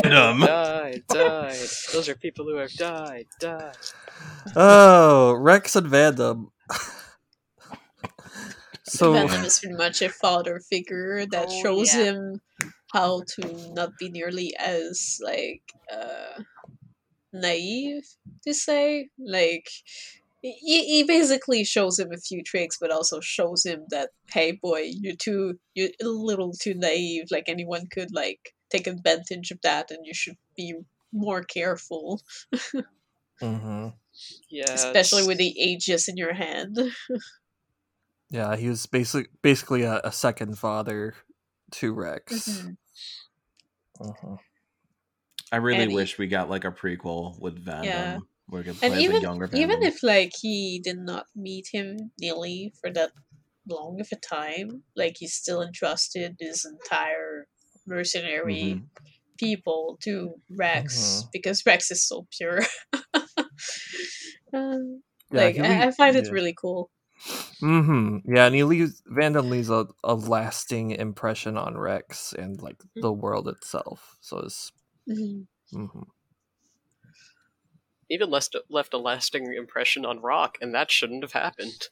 random. died, died. Those are people who have died, died. oh, Rex and Vandham. so Vandham is pretty much a father figure that Oh, shows yeah. him how to not be nearly as like uh naive to say like he, he basically shows him a few tricks but also shows him that hey boy you're too you're a little too naive like anyone could like take advantage of that and you should be more careful Mhm. Yeah. especially it's- with the aegis in your hand yeah, he was basic, basically a, a second father to Rex. Mhm. Mhm. I really And he- wish we got like a prequel with Vandham. Yeah. Where he And plays a even younger even if like he did not meet him nearly for that long of a time, like he still entrusted his entire mercenary Mhm. people to Rex Mhm. because Rex is so pure. *laughs* Um, Yeah, like he I, I lea- find it really cool. Mm-hmm. Yeah, and he leaves Vandham leaves a, a lasting impression on Rex and like the world itself. So it's Mhm. hmm Even left left a lasting impression on Roc, and that shouldn't have happened.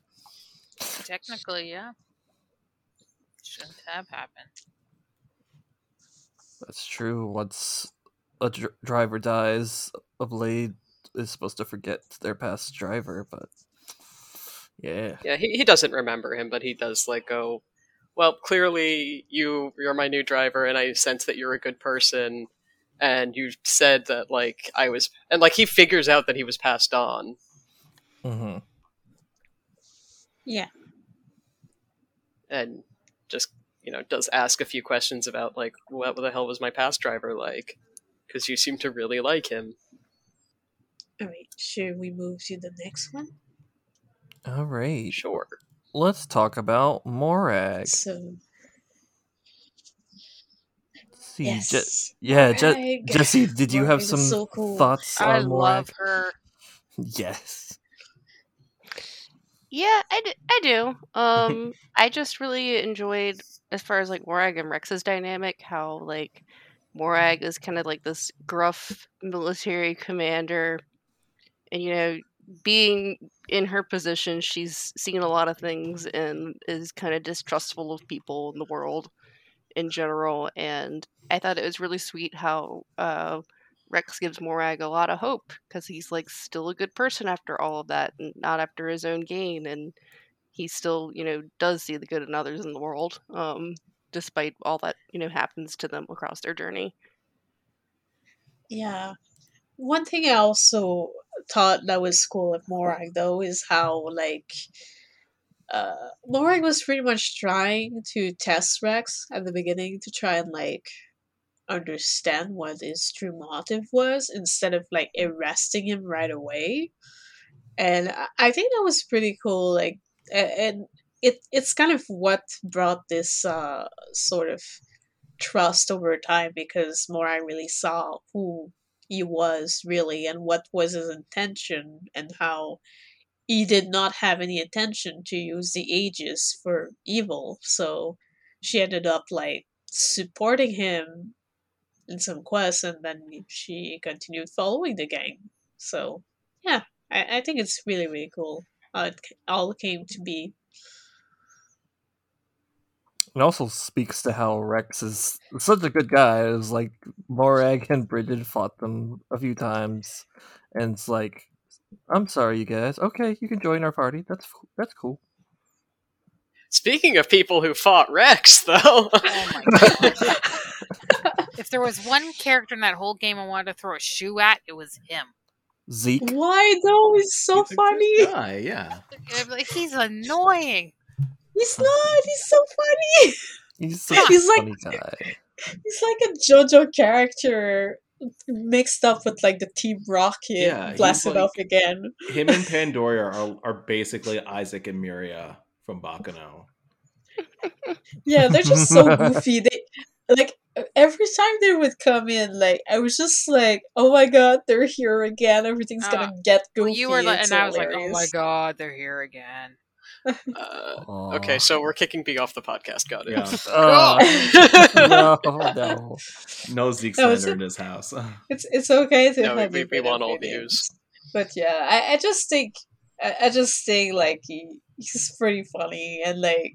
Technically, yeah. Shouldn't have happened. That's true. Once a dr- driver dies, a blade is supposed to forget their past driver, but yeah. Yeah, he, he doesn't remember him, but he does like go, well, clearly you you're my new driver, and I sense that you're a good person, and you said that like I was, and like he figures out that he was passed on. hmm Yeah. and just you know does ask a few questions about like what the hell was my past driver like because you seem to really like him All right. Should we move to the next one? All right. sure Let's talk about Morag. So see, yes. Je- yeah, Je- Jesse, did you have Morag is some so cool. thoughts I on Morag? love her. *laughs* Yes. Yeah, I, d- I do. Um, *laughs* I just really enjoyed, as far as like Morag and Rex's dynamic, how like Morag is kind of like this gruff military commander, and you know, being in her position, she's seen a lot of things and is kind of distrustful of people in the world in general. And I thought it was really sweet how uh, Rex gives Morag a lot of hope because he's like still a good person after all of that, and not after his own gain, and he still, you know, does see the good in others in the world, um, despite all that you know happens to them across their journey. Yeah. One thing I also thought that was cool with Morag though is how like uh Morag was pretty much trying to test Rex at the beginning to try and like understand what his true motive was instead of like arresting him right away. And I- I think that was pretty cool like and it it's kind of what brought this uh sort of trust over time because Morag really saw who he was really and what was his intention and how he did not have any intention to use the aegis for evil so she ended up like supporting him in some quests and then she continued following the gang so yeah i, I think it's really really cool how it all came to be It also speaks to how Rex is such a good guy. It was like Morag and Bridget fought them a few times, and it's like, I'm sorry, you guys. Okay, you can join our party. That's that's cool. speaking of people who fought rex though Oh my god. *laughs* if there was one character in that whole game I wanted to throw a shoe at, it was him. Zeke. why though it's so He's a good funny guy, yeah. Like, He's annoying. he's not he's so funny He's *laughs* such a He's like- funny guy. He's like a JoJo character mixed up with like the Team Rocket Yeah, he's blasted like- off again. Him and *laughs* Pandora are, are basically Isaac and Miria from Baccano. Yeah, they're just so *laughs* goofy. They like every time they would come in, like I was just like, "Oh my god, they're here again! Everything's gonna get goofy." Well, you were like, It's and I was like, oh my god, they're here again. *laughs* uh, okay so we're kicking b off the podcast got it Yeah. *laughs* Uh, *laughs* no, no. No Zeke No, it's slander in his house. It's it's okay to No, we- have we- we want all opinions. But yeah, I, I just think I, I just think like he he's pretty funny and like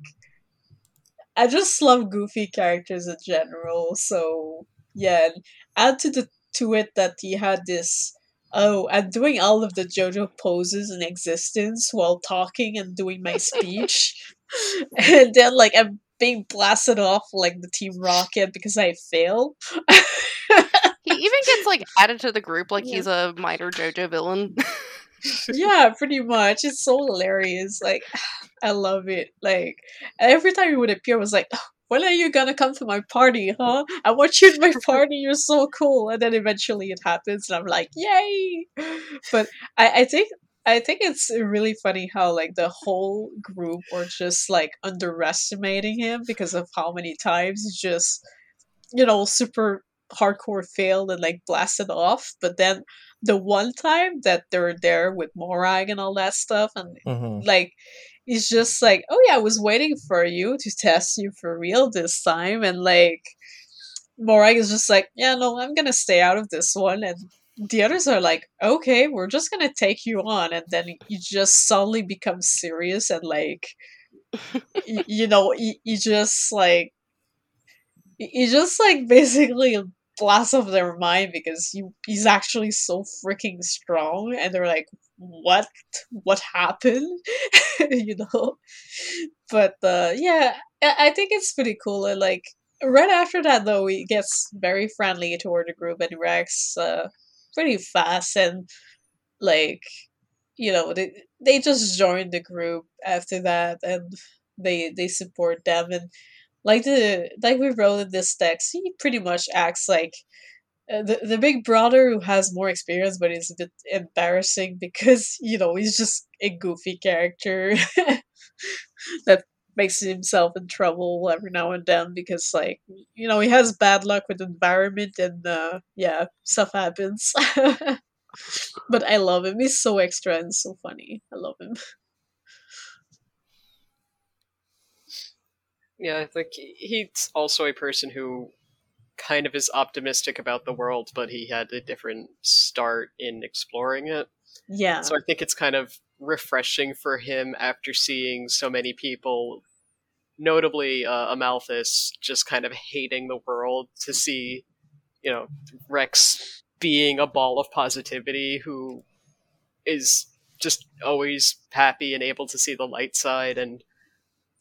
I just love goofy characters in general. So yeah, and add to the to it that he had this oh I'm doing all of the JoJo poses in existence while talking and doing my speech, *laughs* and then like I'm being blasted off like the Team Rocket because I fail. He even gets like added to the group like Yeah. he's a minor JoJo villain. *laughs* yeah, pretty much. It's so hilarious. Like, *sighs* I love it. Like every time he would appear, I was like, oh, when are you gonna come to my party, huh? I want you at my *laughs* party. You're so cool. And then eventually it happens, and I'm like, yay! But I, I think I think it's really funny how like the whole group were just like underestimating him because of how many times he just you know super hardcore failed and like blasted off. But then the one time that they're there with Morag and all that stuff, and Mhm. like he's just like, oh yeah, I was waiting for you to test you for real this time, and like Morag is just like, yeah, no, I'm gonna stay out of this one, and the others are like, okay, we're just gonna take you on, and then you just suddenly become serious and like, y- *laughs* you know, you, you just like, you just like basically blast off their mind because you he's actually so freaking strong, and they're like, what, what happened, *laughs* you know? But uh, yeah, I think it's pretty cool. And like right after that, though, he gets very friendly toward the group and Rex uh, pretty fast, and like you know they they just join the group after that, and they they support them and like the like we wrote in this text, he pretty much acts like. uh, The, the big brother who has more experience but is a bit embarrassing because *laughs* you know he's just a goofy character *laughs* that makes himself in trouble every now and then because like you know he has bad luck with environment and uh yeah stuff happens. *laughs* But i love him. He's so extra and so funny. I love him Yeah, think he's also a person who kind of is optimistic about the world, but he had a different start in exploring it. yeah So I think it's kind of refreshing for him after seeing so many people, notably uh, Amalthus, just kind of hating the world to see, you know, Rex being a ball of positivity who is just always happy and able to see the light side and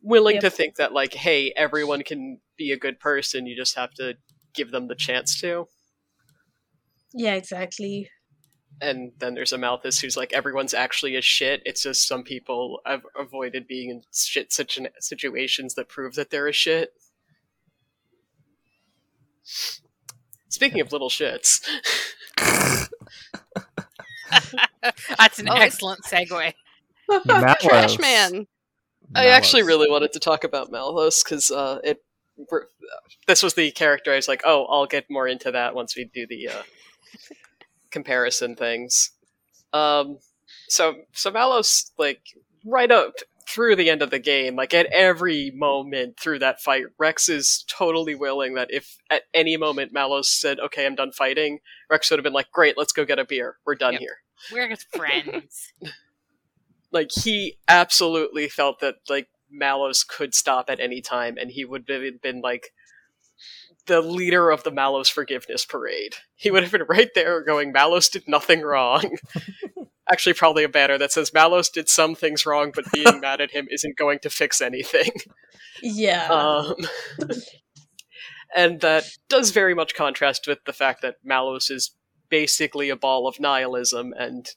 willing Yep. to think that like hey everyone can be a good person you just have to give them the chance to yeah exactly and then there's Amalthus who's like everyone's actually a shit. It's just some people have avoided being in shit situ- situations that prove that they're a shit. Speaking of little shits, *laughs* That's an Oh, excellent segue. Malos. Trash man. I actually really wanted to talk about Malos because uh, it. This was the character I was like, oh, I'll get more into that once we do the uh, comparison things. Um, so so Malos like right up through the end of the game, like at every moment through that fight, Rex is totally willing that if at any moment Malos said, "Okay, I'm done fighting," Rex would have been like, "Great, let's go get a beer. We're done Yep. here." We're just friends. *laughs* like he absolutely felt that like Malos could stop at any time, and he would have been like the leader of the Malos forgiveness parade. He would have been right there going, "Malos did nothing wrong." *laughs* Actually, probably a banner that says Malos did some things wrong, but being *laughs* mad at him isn't going to fix anything. yeah Um, and that does very much contrast with the fact that Malos is basically a ball of nihilism and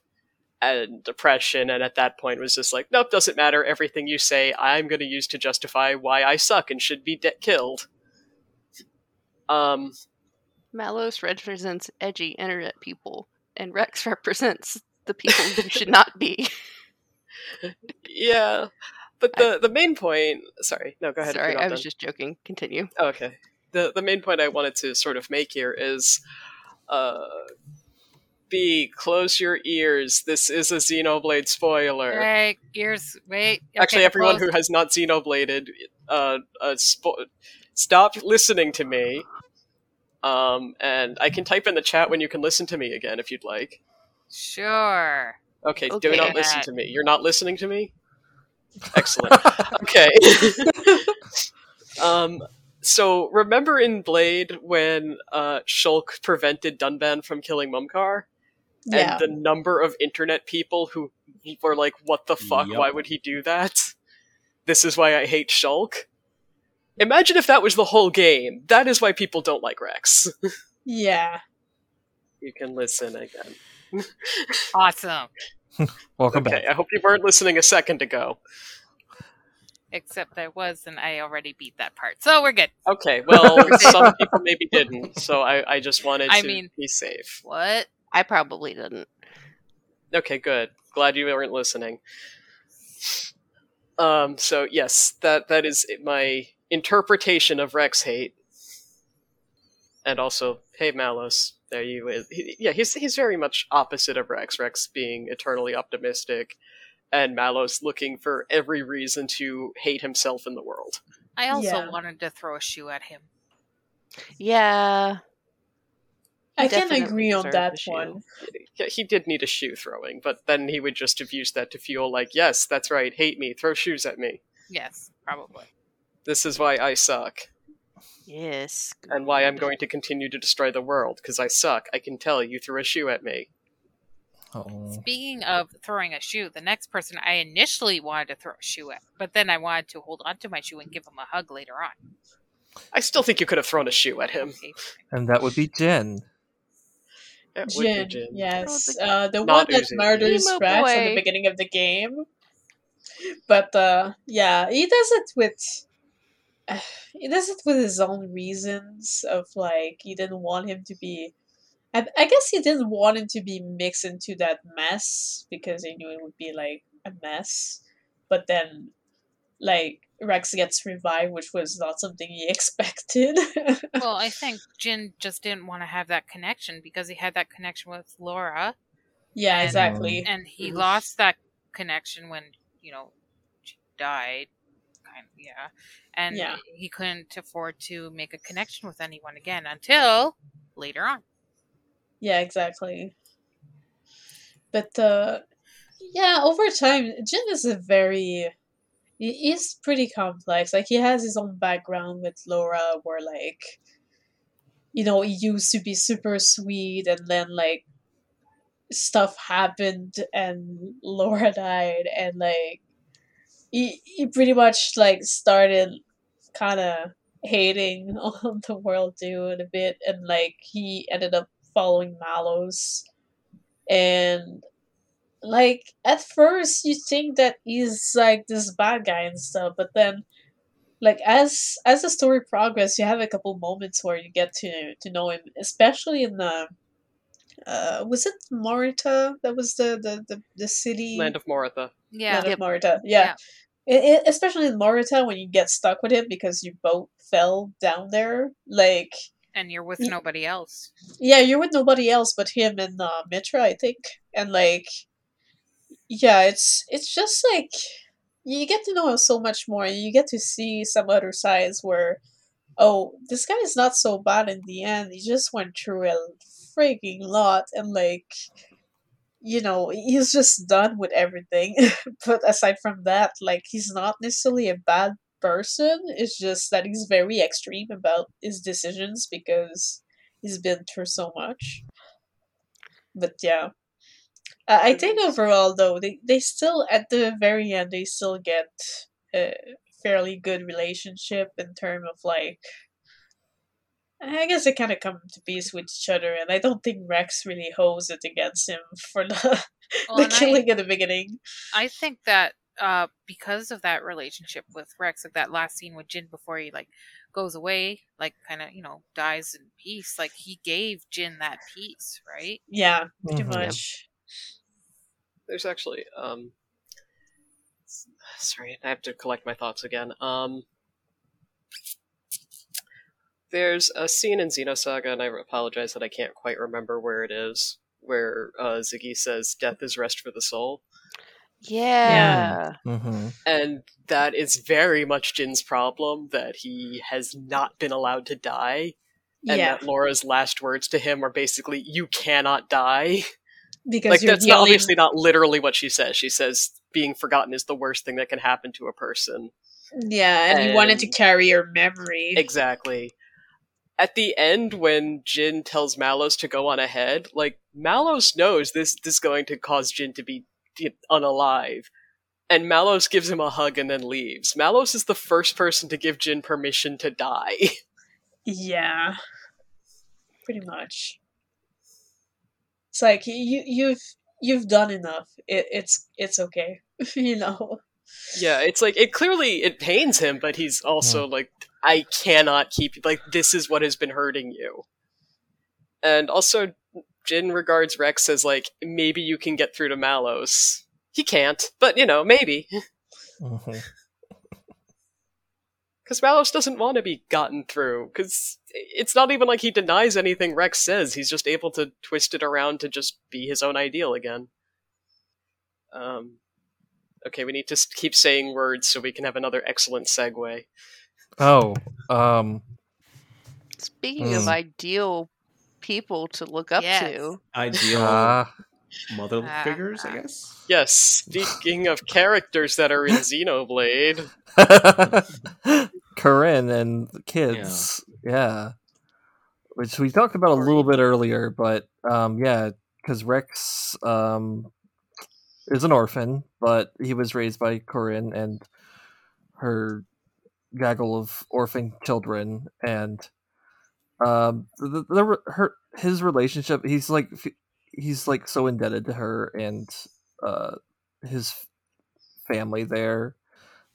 and depression, and at that point was just like, nope, doesn't matter. Everything you say, I'm going to use to justify why I suck and should be de- killed. Um, Malos represents edgy internet people, and Rex *laughs* represents the people who should not be. yeah, but the the main point. Sorry, no, go ahead. Sorry, I was done. just joking. Continue. Oh, okay. The the main point I wanted to sort of make here is uh B, close your ears. This is a Xenoblade spoiler. Right, ears. Wait. Actually, everyone close. who has not Xenobladed, uh, uh spo- stop listening to me. Um, and I can type in the chat when you can listen to me again if you'd like. Sure. Okay, do Okay. not listen to me. You're not listening to me? *laughs* Excellent. okay. *laughs* um, so remember in Blade when uh, Shulk prevented Dunban from killing Mumkhar? Yeah And the number of internet people who were like, what the fuck? Yep. Why would he do that? This is why I hate Shulk. Imagine if that was the whole game. That is why people don't like Rex. yeah you can listen again. *laughs* Awesome. *laughs* Welcome Okay, back. I hope you weren't listening a second ago. Except I was, and I already beat that part, so we're good. Okay, well, *laughs* some people maybe didn't, so I, I just wanted to mean- be safe. What? I probably didn't. Okay, good. Glad you weren't listening. Um, so yes, that that is my interpretation of Rex hate, and also, hey Malos, there you is. He, yeah, he's he's very much opposite of Rex. Rex being eternally optimistic, and Malos looking for every reason to hate himself in the world. I also Yeah. wanted to throw a shoe at him. Yeah. I can agree on that one. *laughs* Yeah, he did need a shoe throwing, but then he would just have used that to fuel like, yes, that's right, hate me, throw shoes at me. Yes, probably. This is why I suck. Yes. and why I'm going to continue to destroy the world because I suck. I can tell you threw a shoe at me. Oh. Speaking of throwing a shoe, the next person I initially wanted to throw a shoe at, but then I wanted to hold onto my shoe and give him a hug later on. I still think you could have thrown a shoe at him. And that would be Jin. It would be Jin, Jin. yes, Oh, uh, the Not one that Uzi. murders Emo Rex at the beginning of the game. But uh, yeah, he does it with *sighs* he does it with his own reasons of like he didn't want him to be. I, I guess he didn't want him to be mixed into that mess because he knew it would be like a mess. But then, like Rex gets revived, which was not something he *laughs* expected. Well, I think Jin just didn't want to have that connection because he had that connection with Lora, yeah, And- exactly. and he Mhm. lost that connection when you know she died. Kind of, yeah, and Yeah. he couldn't afford to make a connection with anyone again until later on. Yeah, exactly. But uh yeah, over time, Jin is a very he- he's pretty complex. Like he has his own background with Lora where like you know, he used to be super sweet and then like stuff happened and Lora *laughs* died and like he he pretty much like started kind of hating *laughs* on the world in a bit and like he ended up following Malos and like at first you think that he's like this bad guy and stuff but then like as as the story progresses you have a couple moments where you get to to know him especially in the uh was it Morytha that was the the the, the city Land of Morytha. Yeah, Land of Yep. Morytha yeah, I- I- especially in Morytha when you get stuck with him because you both fell down there like and you're with Ye- nobody else. yeah, you're with nobody else but him and uh, Mythra, I think. And like, yeah, it's it's just like you get to know him so much more, you get to see some other sides where, oh, this guy is not so bad in the end. He just went through a freaking lot, and like, you know, he's just done with everything. *laughs* but aside from that, like, he's not necessarily a bad person. It's just that he's very extreme about his decisions because he's been through so much. But yeah. Uh, I think overall though they, they still at the very end they still get a fairly good relationship in terms of like I guess they kind of come to peace with each other, and I don't think Rex really holds it against him for the, *laughs* Well, the and I- killing at the beginning. I think that uh, because of that relationship with Rex, like that last scene with Jin before he like goes away, like kind of you know dies in peace. Like he gave Jin that peace, right? Yeah, pretty Mhm. much. There's actually um *sighs* sorry, I have to collect my thoughts again. Um there's a scene in Xenosaga, and I apologize that I can't quite remember where it is, where uh, Ziggy says, "Death is rest for the soul," Yeah. Mm-hmm. and that is very much Jin's problem that he has not been allowed to die, and yeah, that Lora's last words to him are basically, "You cannot die." *laughs* because like that's not, obviously not literally what she says. She says being forgotten is the worst thing that can happen to a person. yeah, and, you wanted to carry your memory. Exactly. At the end, when Jin tells Malos to go on ahead, like Malos knows this this is going to cause Jin to be unalive, and Malos gives him a hug and then leaves. Malos is the first person to give Jin permission to die. *laughs* Yeah, pretty much. It's like you you've you've done enough. It, it's it's okay, *laughs* you know. Yeah, it's like it clearly it pains him, but he's also like, I cannot keep like this is what has been hurting you. And also, Jin regards Rex as like maybe you can get through to Malos. He can't, but you know maybe Mhm. Because Malos doesn't want to be gotten through. Because it's not even like he denies anything Rex says. He's just able to twist it around to just be his own ideal again. Um. Okay, we need to keep saying words so we can have another excellent segue. Oh, um, Speaking of Mm. ideal people to look up Yes. to, Ideal uh, mother Ah, figures, ah. I guess. Yes, speaking of characters that are in Xenoblade, *laughs* *laughs* Corinne and the kids. Yeah. Which we talked about a little bit earlier, but um, yeah, because Rex um, is an orphan, but he was raised by Corinne and her gaggle of orphan children, and um, the, the, the her his relationship. He's like he's like so indebted to her and uh, his family there.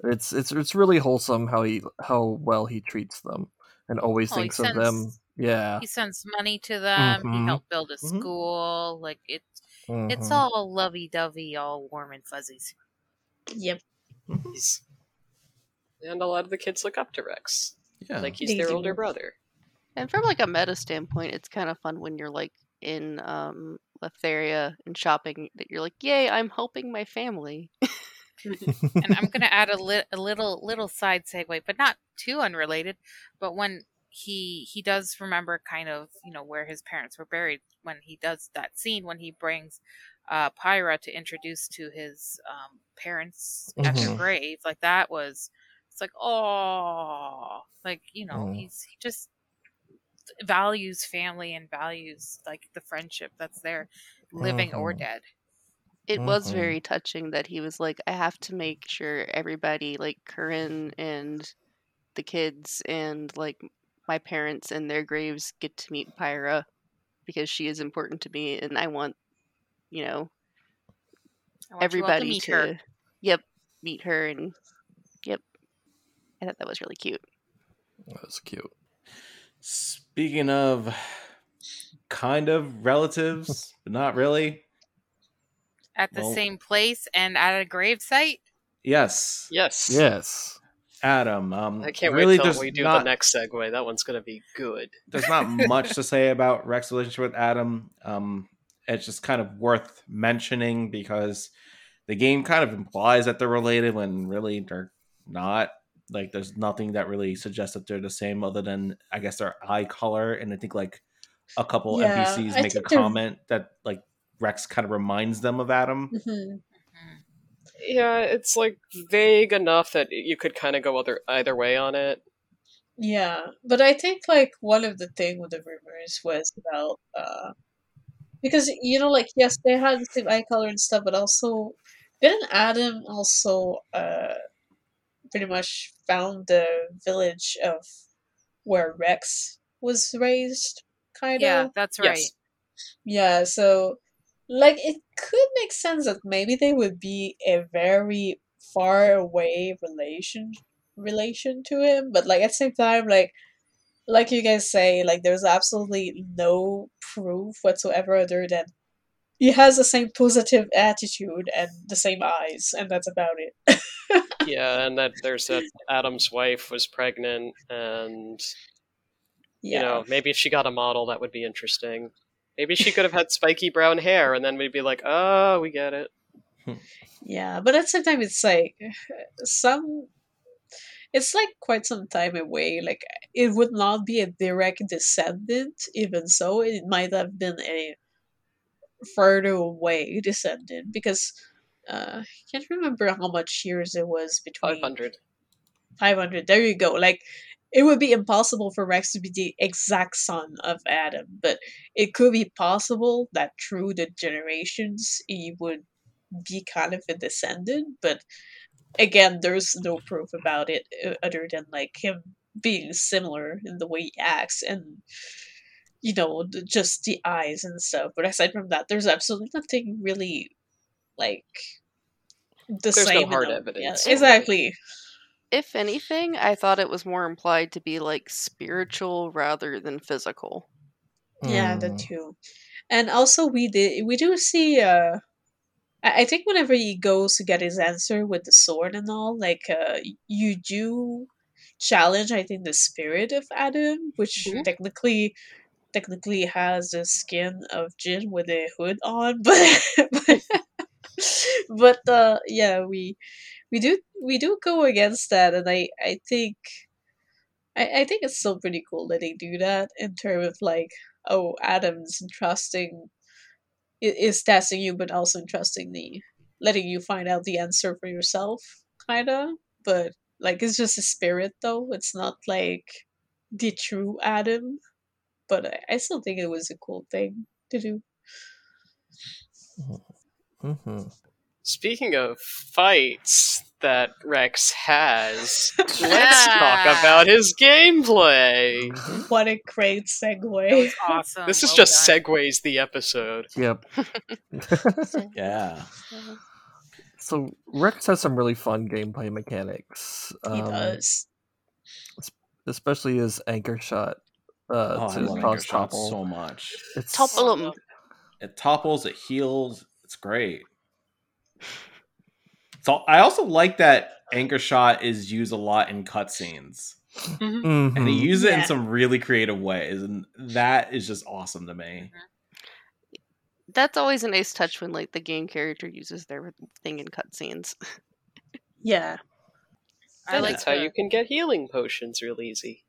It's it's it's really wholesome how he how well he treats them and always Oh, he thinks of them. Yeah, He sends money to them. Mhm. He helped build a Mhm. school. Like it's it's Mhm. all lovey dovey, all warm and fuzzies. Yep. and a lot of the kids look up to Rex, Yeah. like he's They their do. older brother. and from like a meta standpoint, it's kind of fun when you're like in um Leftheria and shopping that you're like, yay, I'm helping my family. *laughs* *laughs* and I'm going to add a, li- a little little side segue, but not too unrelated. But when he he does remember kind of you know where his parents were buried when he does that scene when he brings uh, Pyra to introduce to his um, parents at their grave, like that was it's like oh like you know Mm. he's he just values family and values like the friendship that's there, living or Mhm. dead. It was Mhm. very touching that he was like, I have to make sure everybody, like Corinne and the kids and like my parents and their graves get to meet Pyra because she is important to me and I want, you know, I want you to everybody to, her. yep, meet her and yep. I thought that was really cute. That was cute. Speaking of kind of relatives, but not really. At the Well- same place and at a gravesite. Yes. Yes. Yes. Addam. Um, I can't really wait till there's we do not, the next segue. That one's gonna be good. There's not *laughs* much to say about Rex's relationship with Addam. Um, it's just kind of worth mentioning because the game kind of implies that they're related when really they're not. Like, there's nothing that really suggests that they're the same, other than I guess their eye color, and I think like a couple Yeah, NPCs I make a comment that like Rex kind of reminds them of Addam. hmm Yeah, it's like vague enough that you could kind of go other either way on it. Yeah, but I think like one of the thing with the rumors was about uh because you know like yes they had the same eye color and stuff, but also didn't Addam also uh pretty much found the village of where Rex was raised, kind of. Yeah, that's right. Yes. Yeah, so like it could make sense that maybe they would be a very far away relation relation to him, but like at the same time, like like you guys say, like there's absolutely no proof whatsoever other than he has the same positive attitude and the same eyes, and that's about it. *laughs* Yeah, and that there's that Addam's wife was pregnant, and yeah. you know maybe if she got a model, that would be interesting. Maybe she could have had spiky brown hair, and then we'd be like, oh, we get it. Yeah, but at the same time, it's like some. It's like quite some time away. Like it would not be a direct descendant, even so, it might have been a further away descendant because uh, I can't remember how much years it was between Five hundred. 500. There you go. Like, it would be impossible for Rex to be the exact son of Addam, but it could be possible that through the generations he would be kind of a descendant. But again, there's no proof about it uh, other than like him being similar in the way he acts and you know just the eyes and stuff. But aside from that, there's absolutely nothing really like the There's no same. in hard evidence. Yeah, exactly. If anything, I thought it was more implied to be like spiritual rather than physical. Yeah, that Mm. too. And also we did we do see uh I I think whenever he goes to get his answer with the sword and all, like uh you do challenge I think the spirit of Addam, which Mhm. technically technically has the skin of Jin with a hood on, *laughs* but but, *laughs* but uh yeah, we we do we do go against that and I I think I, I think it's still pretty cool that they do that in terms of like, oh, Addam's entrusting is testing you, but also entrusting the letting you find out the answer for yourself, kinda. But like, it's just a spirit, though. It's not like the true Adam. But I, I still think it was a cool thing to do. hmm Speaking of fights that Rex has, *laughs* let's Yeah. talk about his gameplay. What a great That segue! was awesome. This is Well just done. segues the episode. Yep. *laughs* *laughs* Yeah. so Rex has some really fun gameplay mechanics. He um, does. especially his anchor shot uh, Oh, I to love cause anchor shots topple. so much. It's Topple 'em. It topples, it heals. It's great. So I also like that anchor shot is used a lot in cutscenes, and he Mhm. uses it in some really creative ways, and that is just awesome to me. That's always a nice touch when like the game character uses their thing in cutscenes. *laughs* Yeah. I like That's how you can get healing potions real easy.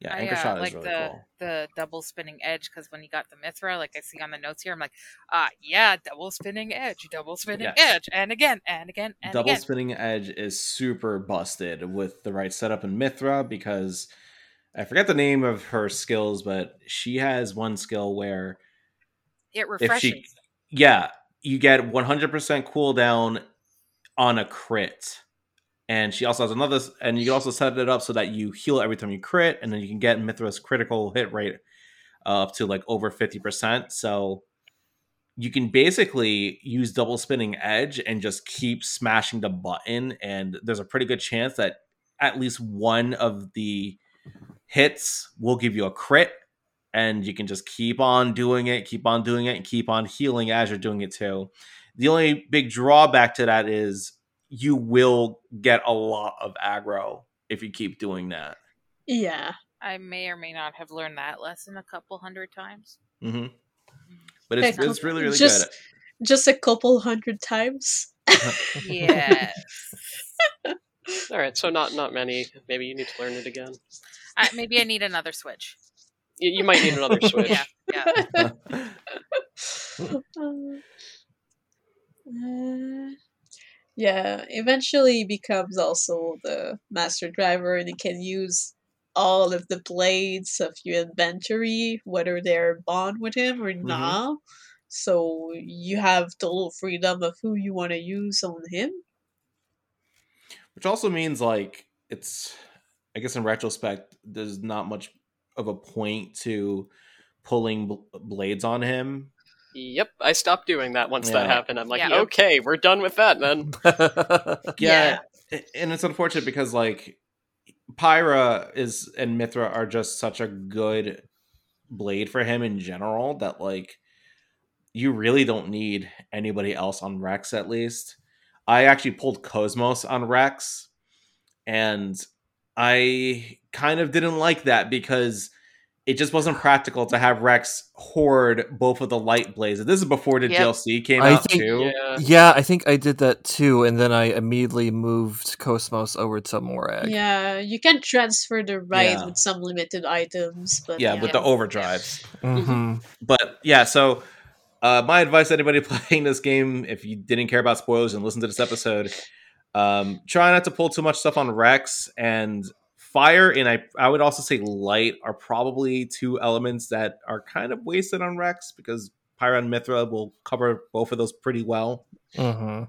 Yeah, I anchor uh, shot like is really the cool. the double spinning edge because when you got the Mythra, like I see on the notes here, I'm like, ah, yeah, double spinning edge, double spinning Yes. edge, and again, and again, and Double again. spinning edge is super busted with the right setup in Mythra because I forget the name of her skills, but she has one skill where It refreshes. she yeah you get 100% cooldown on a crit and she also has another and you can also set it up so that you heal every time you crit and then you can get Mythra's critical hit rate up to like over 50% so you can basically use double spinning edge and just keep smashing the button and there's a pretty good chance that at least one of the hits will give you a crit and you can just keep on doing it, keep on doing it, and keep on healing as you're doing it too. The only big drawback to that is you will get a lot of aggro if you keep doing that. Yeah. I may or may not have learned that lesson a couple hundred times. hmm But it's, Like, it's really, really just- good. Just a couple hundred times. *laughs* Yes. All right, so not not many. Maybe you need to learn it again. I, maybe I need another switch. You, you might need another *laughs* switch. Yeah, yeah. *laughs* Uh, yeah, eventually he becomes also the master driver and he can use all of the blades of your inventory, whether they're bond with him or mm-hmm. not. So you have total freedom of who you want to use on him. Which also means like it's I guess in retrospect, there's not much of a point to pulling bl- blades on him. Yep, I stopped doing that once that happened. I'm like, Yeah. okay, we're done with that then. *laughs* Yeah, a- and it's unfortunate because like Pyra is and Mythra are just such a good blade for him in general that like you really don't need anybody else on Rex at least. I actually pulled KOS-MOS on Rex and I kind of didn't like that because it just wasn't practical to have Rex hoard both of the light blades. This is before the Yep. DLC came I out think- too. Yeah. yeah, I think I did that too, and then I immediately moved KOS-MOS over to Morag. Yeah, you can transfer the right Yeah. with some limited items, but Yeah, yeah, with the overdrives. hmm but yeah so uh, my advice to anybody *laughs* playing this game if you didn't care about spoilers and listen to this episode um, try not to pull too much stuff on rex and fire and I, I would also say light are probably two elements that are kind of wasted on rex because Pyron and Mythra will cover both of those pretty well. Hmm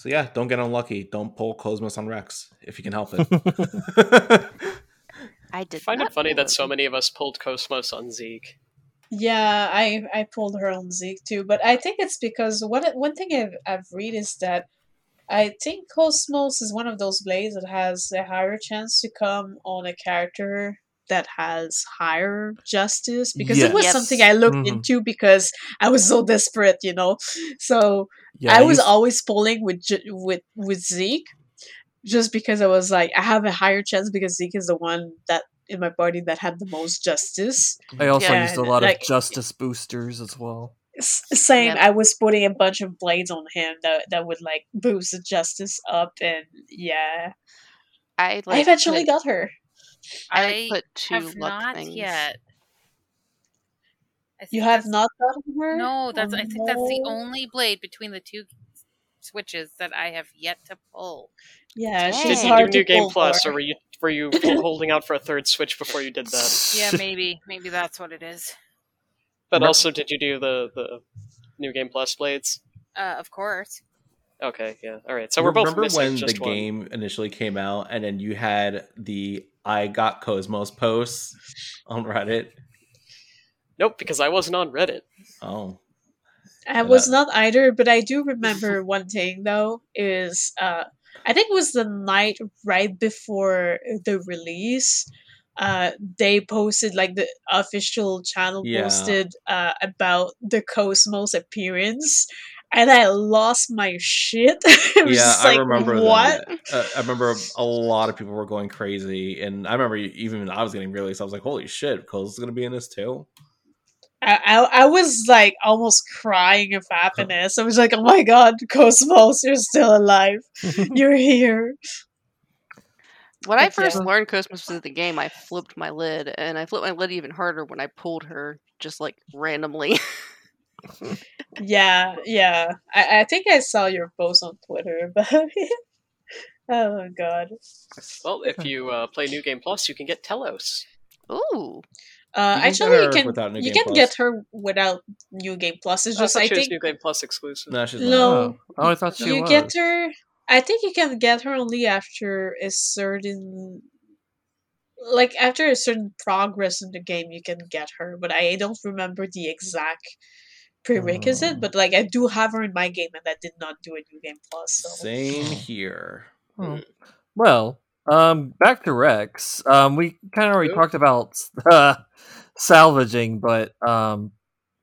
so yeah don't get unlucky. Don't pull KOS-MOS on rex if you can help it. *laughs* I did I find it funny that so many of us pulled KOS-MOS on Zeke. Yeah, I I pulled her on Zeke too, but I think it's because one one thing I've I've read is that I think KOS-MOS is one of those blades that has a higher chance to come on a character that has higher justice because it was Yes. something I looked Mhm. into because I was so desperate, you know. So Yeah, I was s- always pulling with with with Zeke, just because I was like I have a higher chance because Zeke is the one that in my party that had the most justice. I also Yeah, used a lot like- of justice boosters as well. S- same. Yeah. I was putting a bunch of blades on him that that would like boost the justice up, and yeah, I like I eventually put, got her. I, I put two have luck not things. yet. I You have that's- not gotten her. No, that's. Oh, I think that's the only blade between the two switches that I have yet to pull. Yeah, Dang. Did you do New Game Plus, for. or were you were you *laughs* holding out for a third Switch before you did that? Yeah, maybe, maybe that's what it is. But Re- also, did you do the the New Game Plus blades? Uh, of course. Okay, yeah, all right. So we're both remember when just the one. game initially came out, and then you had the "I got KOS-MOS" posts on Reddit. Nope, because I wasn't on Reddit. Oh, I was not either, but I do remember *laughs* one thing though is uh I think it was the night right before the release. Uh, they posted like the official channel Yeah. posted uh, about the KOS-MOS appearance, and I lost my shit. *laughs* I yeah, I like, remember what? that. Uh, I remember a lot of people were going crazy, and I remember even I was getting really. So I was like, "Holy shit, Cole's gonna be in this too." I, I I was like almost crying of happiness. I was like, oh my god, KOS-MOS, you're still alive. *laughs* You're here. When I But yeah. first learned KOS-MOS was in the game, I flipped my lid, and I flipped my lid even harder when I pulled her just like randomly. *laughs* Yeah, yeah. I, I think I saw your post on Twitter, but *laughs* oh my god. Well, if *laughs* you uh, play New Game Plus, you can get Telos. Ooh, Uh, You actually, you can you can Plus. get her without New Game Plus. It's just thought I she was think New Game Plus exclusive. No, she's No. Oh, oh, I thought she you was. get her. I think you can get her only after a certain, like after a certain progress in the game, you can get her. But I don't remember the exact prerequisite. Hmm. But like I do have her in my game, and I did not do a New Game Plus. So Same here. Oh. Well, um, back to Rex. Um, we kind of already Ooh. talked about *laughs* uh, salvaging, but um,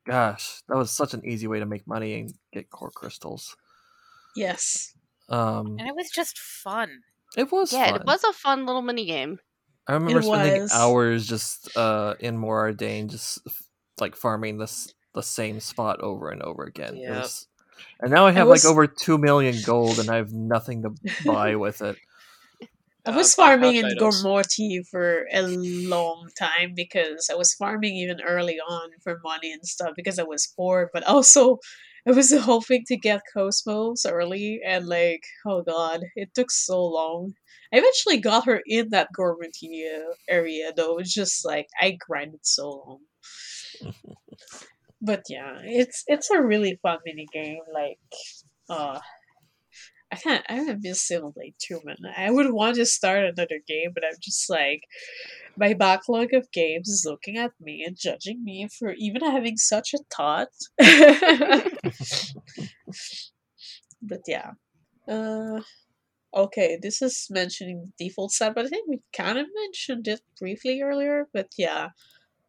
gosh, that was such an easy way to make money and get core crystals. yes. Um, And it was just fun. it was yeah, fun. it was a fun little mini game. I remember It spending was. hours just uh, in Mor Ardain, just like farming this the same spot over and over again. It Yeah. was- and now I have was- like over two million gold, and I have nothing to buy *laughs* with it. I Uh, was farming pouch in items. Gormorty for a long time because I was farming even early on for money and stuff because I was poor, but also I was *laughs* hoping to get KOS-MOS early and like, oh god, it took so long. I eventually got her in that uh, area though. It's just like I grinded so long. *laughs* but yeah, it's it's a really fun mini game. Like, uh, I *laughs* can't. I haven't miss Xenoblade 2, man. I would want to start another game, but I'm just like, my backlog of games is looking at me and judging me for even having such a thought. *laughs* *laughs* but yeah. Uh, okay, this is mentioning the default set, but I think we kind of mentioned it briefly earlier. But yeah,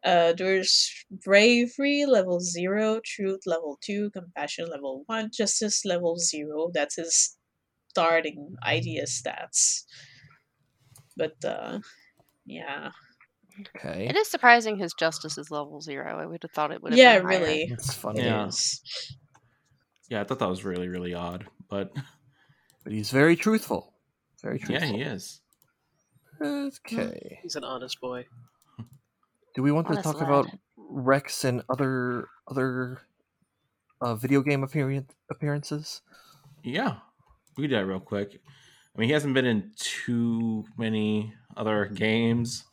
uh, there's bravery level zero, truth level two, compassion level one, justice level zero. That's his starting idea stats. But uh, yeah, Okay, It is surprising his justice is level zero. I would have thought it would have yeah, been higher. really, it's funny, Yeah. is. Yeah, I thought that was really, really odd, but *laughs* but he's very truthful. Very truthful. yeah, he is. Okay. He's an honest boy. *laughs* Do we want to talk lad. about Rex and other other uh, video game appearance appearances? Yeah, we do that real quick. I mean, he hasn't been in too many other games,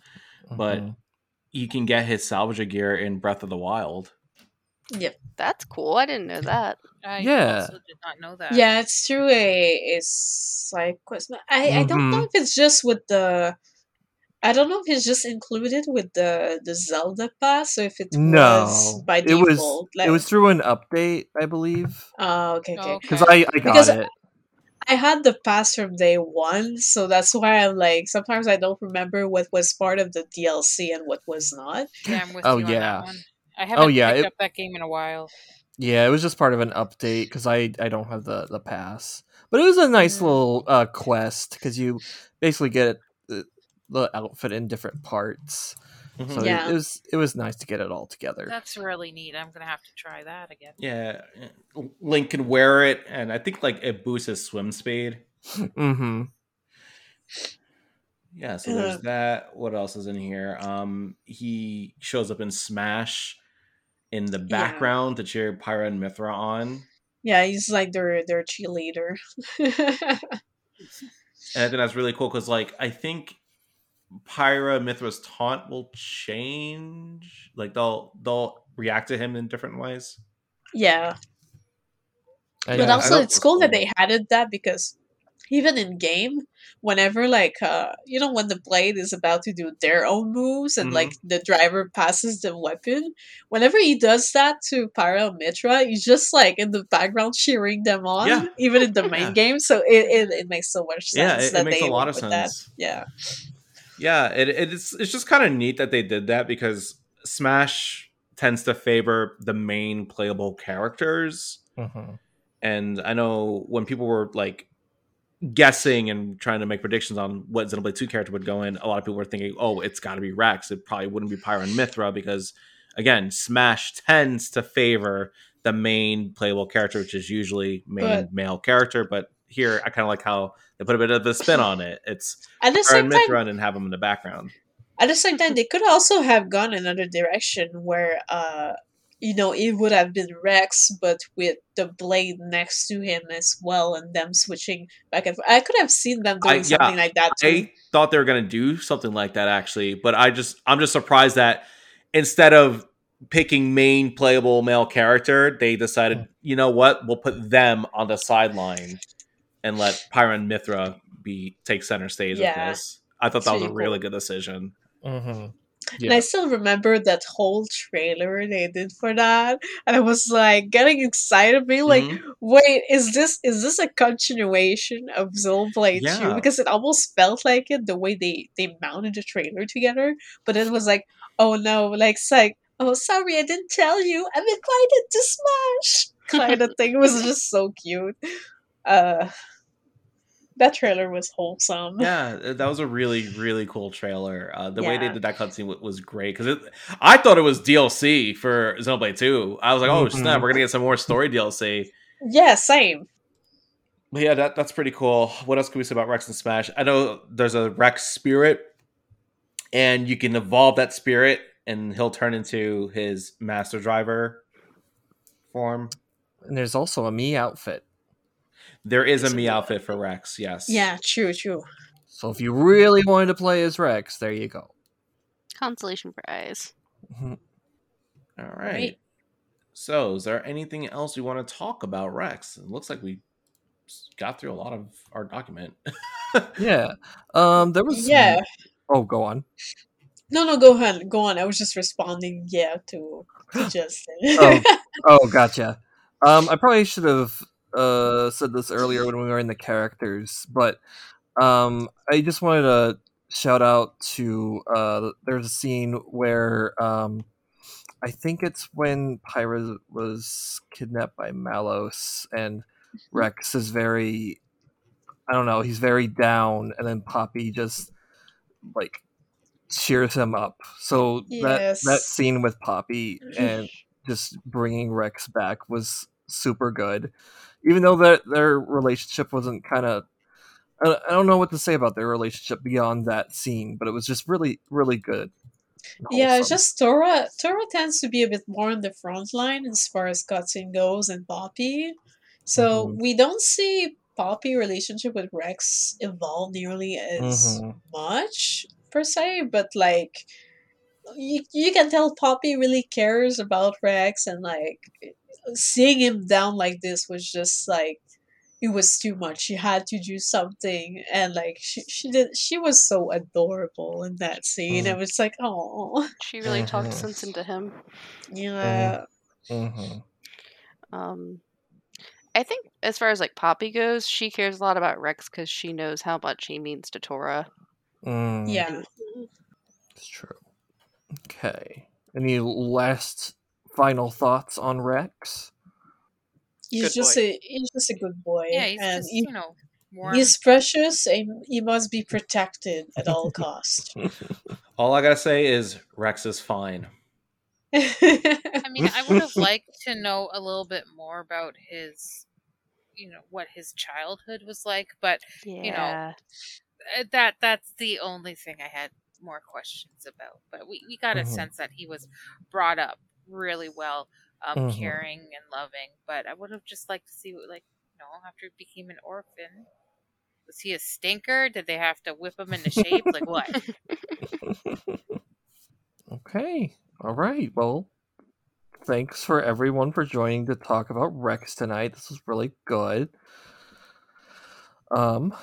but Mhm. you can get his salvage gear in Breath of the Wild. Yep, that's cool. I didn't know that. I Yeah. also did not know that. Yeah, it's through a, a side quest. I, I don't know Mhm. if it's just with the I don't know if it's just included with the the Zelda pass, so if it No, was by it default. was like, it was through an update, I believe, Oh, okay, okay. because Okay. I I got Because it. I had the pass from day one, so that's why I'm like sometimes I don't remember what was part of the DLC and what was not. Yeah, I'm with Oh, you on yeah. that one. I haven't yeah, picked it- up that game in a while. Yeah, it was just part of an update because I I don't have the the pass, but it was a nice Mm. little uh, quest because you basically get the, the outfit in different parts. Mhm. So it- Yeah. it, was it was nice to get it all together. That's really neat. I'm gonna have to try that again. Yeah, Link can wear it, and I think like it boosts his swim speed. *laughs* mm-hmm. Yeah, so there's Uh. that. What else is in here? Um, he shows up in Smash in the Yeah. background to cheer Pyra and Mythra on, Yeah, he's like their their cheerleader. *laughs* and I think that's really cool because, like, I think Pyra Mythra's taunt will change. Like, they'll they'll react to him in different ways. yeah, I but know. also it's cool that cool. they added that because even in game whenever like uh you know when the blade is about to do their own moves and Mhm. like the driver passes the weapon whenever he does that to Pyra and Mythra he's just like in the background cheering them on Yeah. even in the *laughs* main Yeah. game so it, it, it makes so much sense Yeah, it, that it makes they a lot went of with that. sense. yeah Yeah, it, it's it's just kind of neat that they did that because Smash tends to favor the main playable characters. Mhm. And I know when people were like guessing and trying to make predictions on what Xenoblade 2 character would go in, a lot of people were thinking, oh, it's got to be Rex. It probably wouldn't be Pyra and Mythra because, again, Smash tends to favor the main playable character, which is usually main But- male character. But here, I kind of like how they put a bit of a spin on it. It's at the Pyra same and time Mythra and have them in the background. At the same time, they could also have gone another direction where, uh, you know, it would have been Rex, but with the blade next to him as well, and them switching back and forth. I could have seen them doing I- yeah, something like that too. I thought they were going to do something like that actually, but I just I'm just surprised that instead of picking main playable male character, they decided, you know what, we'll put them on the sideline and let Pyron Mythra be take center stage Yeah. with this. I thought that was a really really good decision. Mhm. And I still remember that whole trailer they did for that, and I was like getting excited, being like, Mhm. "Wait, is this is this a continuation of Xenoblade Yeah. 2? Because it almost felt like it the way they they mounted the trailer together, but it was like, oh no, like it's like, oh sorry, I didn't tell you, I'm invited to Smash, *laughs* kind of thing. It was just so cute. Uh, that trailer was wholesome. yeah, that was a really really cool trailer. Uh, the way they did that cutscene wa- was great because I thought it was DLC for Xenoblade 2. I was like, oh Mhm. snap, we're gonna get some more story DLC. Yeah, same. But yeah, that, that's pretty cool. What else can we say about Rex and Smash? I know there's a Rex spirit, and you can evolve that spirit, and he'll turn into his master driver form. And there's also a me outfit. There is a Yes, me outfit for Rex. Yes. Yeah, true, true. So if you really wanted to play as Rex, there you go. Consolation prize. Mhm. All right. Right. So, is there anything else we want to talk about Rex? It looks like we got through a lot of our document. *laughs* Yeah. Um. There was. some- Yeah. Oh, go on. No, no, go on, go on. I was just responding, yeah, to, to *gasps* Justin. Oh. *laughs* Oh, gotcha. Um, I probably should have uh said this earlier when we were in the characters, but um, I just wanted to shout out to uh, there's a scene where um, I think it's when Pyra was kidnapped by Malos, and Rex is very, I don't know, he's very down, and then Poppi just like cheers him up. So that that scene with Poppi and *laughs* just bringing Rex back was super good. Even though their their relationship wasn't kind of, I I don't know what to say about their relationship beyond that scene, but it was just really really good. yeah, it's just Tora. Tora tends to be a bit more on the front line as far as cutscene goes, and Poppi. So Mhm. we don't see Poppi relationship with Rex evolve nearly as Mhm. much per se, but like you, you can tell Poppi really cares about Rex, and like seeing him down like this was just like it was too much. She had to do something, and like she she did. She was so adorable in that scene. Mm. I was like, oh She really talked Mhm. sense into him. yeah. hmm Um, I think as far as like Poppi goes, she cares a lot about Rex because she knows how much he means to Tora. Mm, Yeah. it's true. Okay. Any last final thoughts on Rex? He's Good just boy. a he's just a good boy. Yeah, he's and just he- you know warm. he's precious and he must be protected at all costs. *laughs* All I gotta say is Rex is fine. *laughs* I mean, I would have liked to know a little bit more about his, you know, what his childhood was like. But Yeah. know, that that's the only thing I had more questions about. But we, we got a Mhm. sense that he was brought up really well, um, Mhm. caring and loving. But I would have just liked to see, what, like, you know, after he became an orphan. Was he a stinker? Did they have to whip him into shape? like what? *laughs* Okay. All right. Well, thanks for everyone for joining to talk about Rex tonight. This was really good. Um,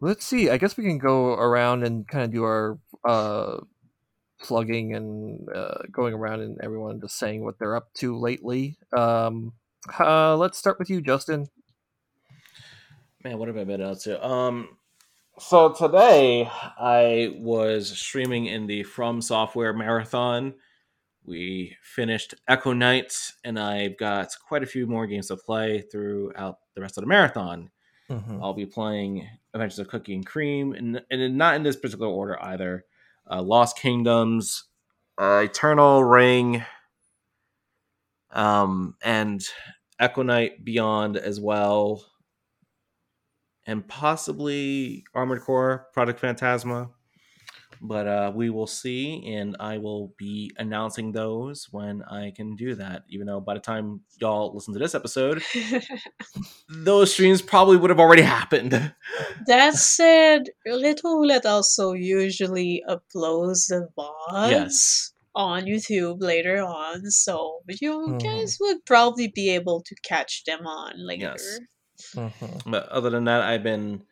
let's see. I guess we can go around and kind of do our uh plugging and uh, going around and everyone just saying what they're up to lately. Um, uh, let's start with you, Justin. Man, what have I been up to? Um, so today I was streaming in the From Software Marathon. We finished Echo Night, and I've got quite a few more games to play throughout the rest of the marathon. Mm-hmm. I'll be playing Adventures of Cookie and Cream, and, and not in this particular order either. Uh, Lost Kingdoms, uh, Eternal Ring, um, and Night Beyond as well, and possibly Armored Core, Project Phantasma. But uh, we will see, and I will be announcing those when I can do that. Even though by the time y'all listen to this episode, *laughs* those streams probably would have already happened. that *laughs* said, Little Roulette also usually uploads the VODs Yes. on YouTube later on, so you Mhm. guys would probably be able to catch them on later. Yes. Mm-hmm. But other than that, I've been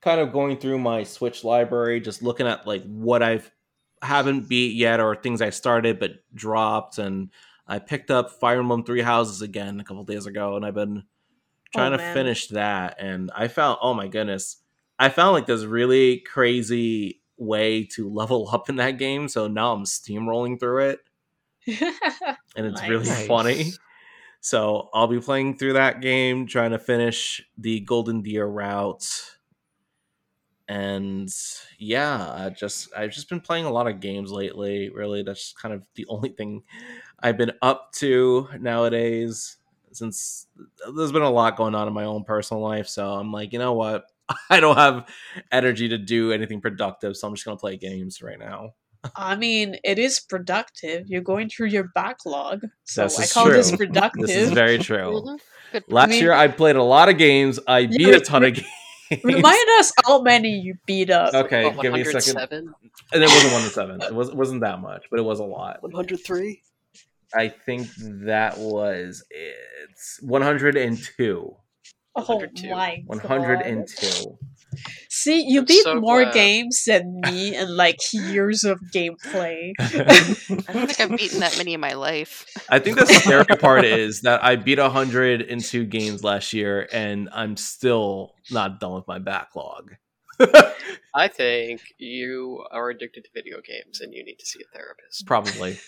kind of going through my Switch library, just looking at like what I've haven't beat yet or things I started but dropped. And I picked up Fire Emblem Three Houses again a couple days ago, and I've been oh, trying to finish that. And I found, oh my goodness, I found like this really crazy way to *laughs* level up in that game. So now I'm steamrolling through it, *laughs* and it's really funny. So I'll be playing through that game, trying to finish the Golden Deer route. And yeah, I just I've just been playing a lot of games lately. Really, that's kind of the only thing I've been up to nowadays. Since uh, there's been a lot going on in my own personal life, so I'm like, you know what? *laughs* I don't have energy to do anything productive, so I'm just gonna play games right now. I mean, it is productive. You're going through your backlog, so This I is call this productive. This is very true. Good. *laughs* Last mean- year I played a lot of games. I beat a ton of games. Remind us how many you beat up. Okay, What, give me a second. And it wasn't one to seven. It was it wasn't that much, but it was a lot. 103? I think that was it's one hundred and two. Oh 102. my One hundred and god. two. See, you I'm beat so more glad. games than me and like years of gameplay. *laughs* *laughs* I don't think I've beaten that many in my life. I think the scary part is that I beat hundred and two games last year, and I'm still not done with my backlog. *laughs* I think you are addicted to video games and you need to see a therapist. Probably.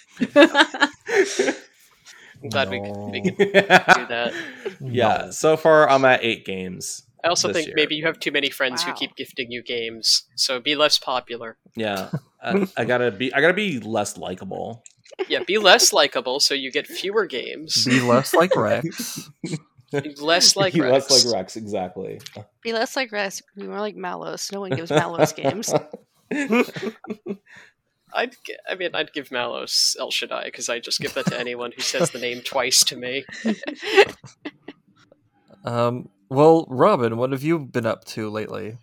I'm glad we, No. can, we can do that. Yeah. So far, I'm at eight games. I also think year. maybe you have too many friends who keep gifting you games, so be less popular. Yeah. *laughs* I, I gotta be. I gotta be less likable. Yeah, be less likable so you get fewer games. Be less like Rex. Be less *laughs* like Be Rex. less like Rex. Exactly. Be less like Rex. Be more like Malos. No one gives Malos *laughs* games. I'd, I mean, I'd give Malos El Shaddai because I just give that to anyone who says the name twice to me. Um, well, Robin, what have you been up to lately?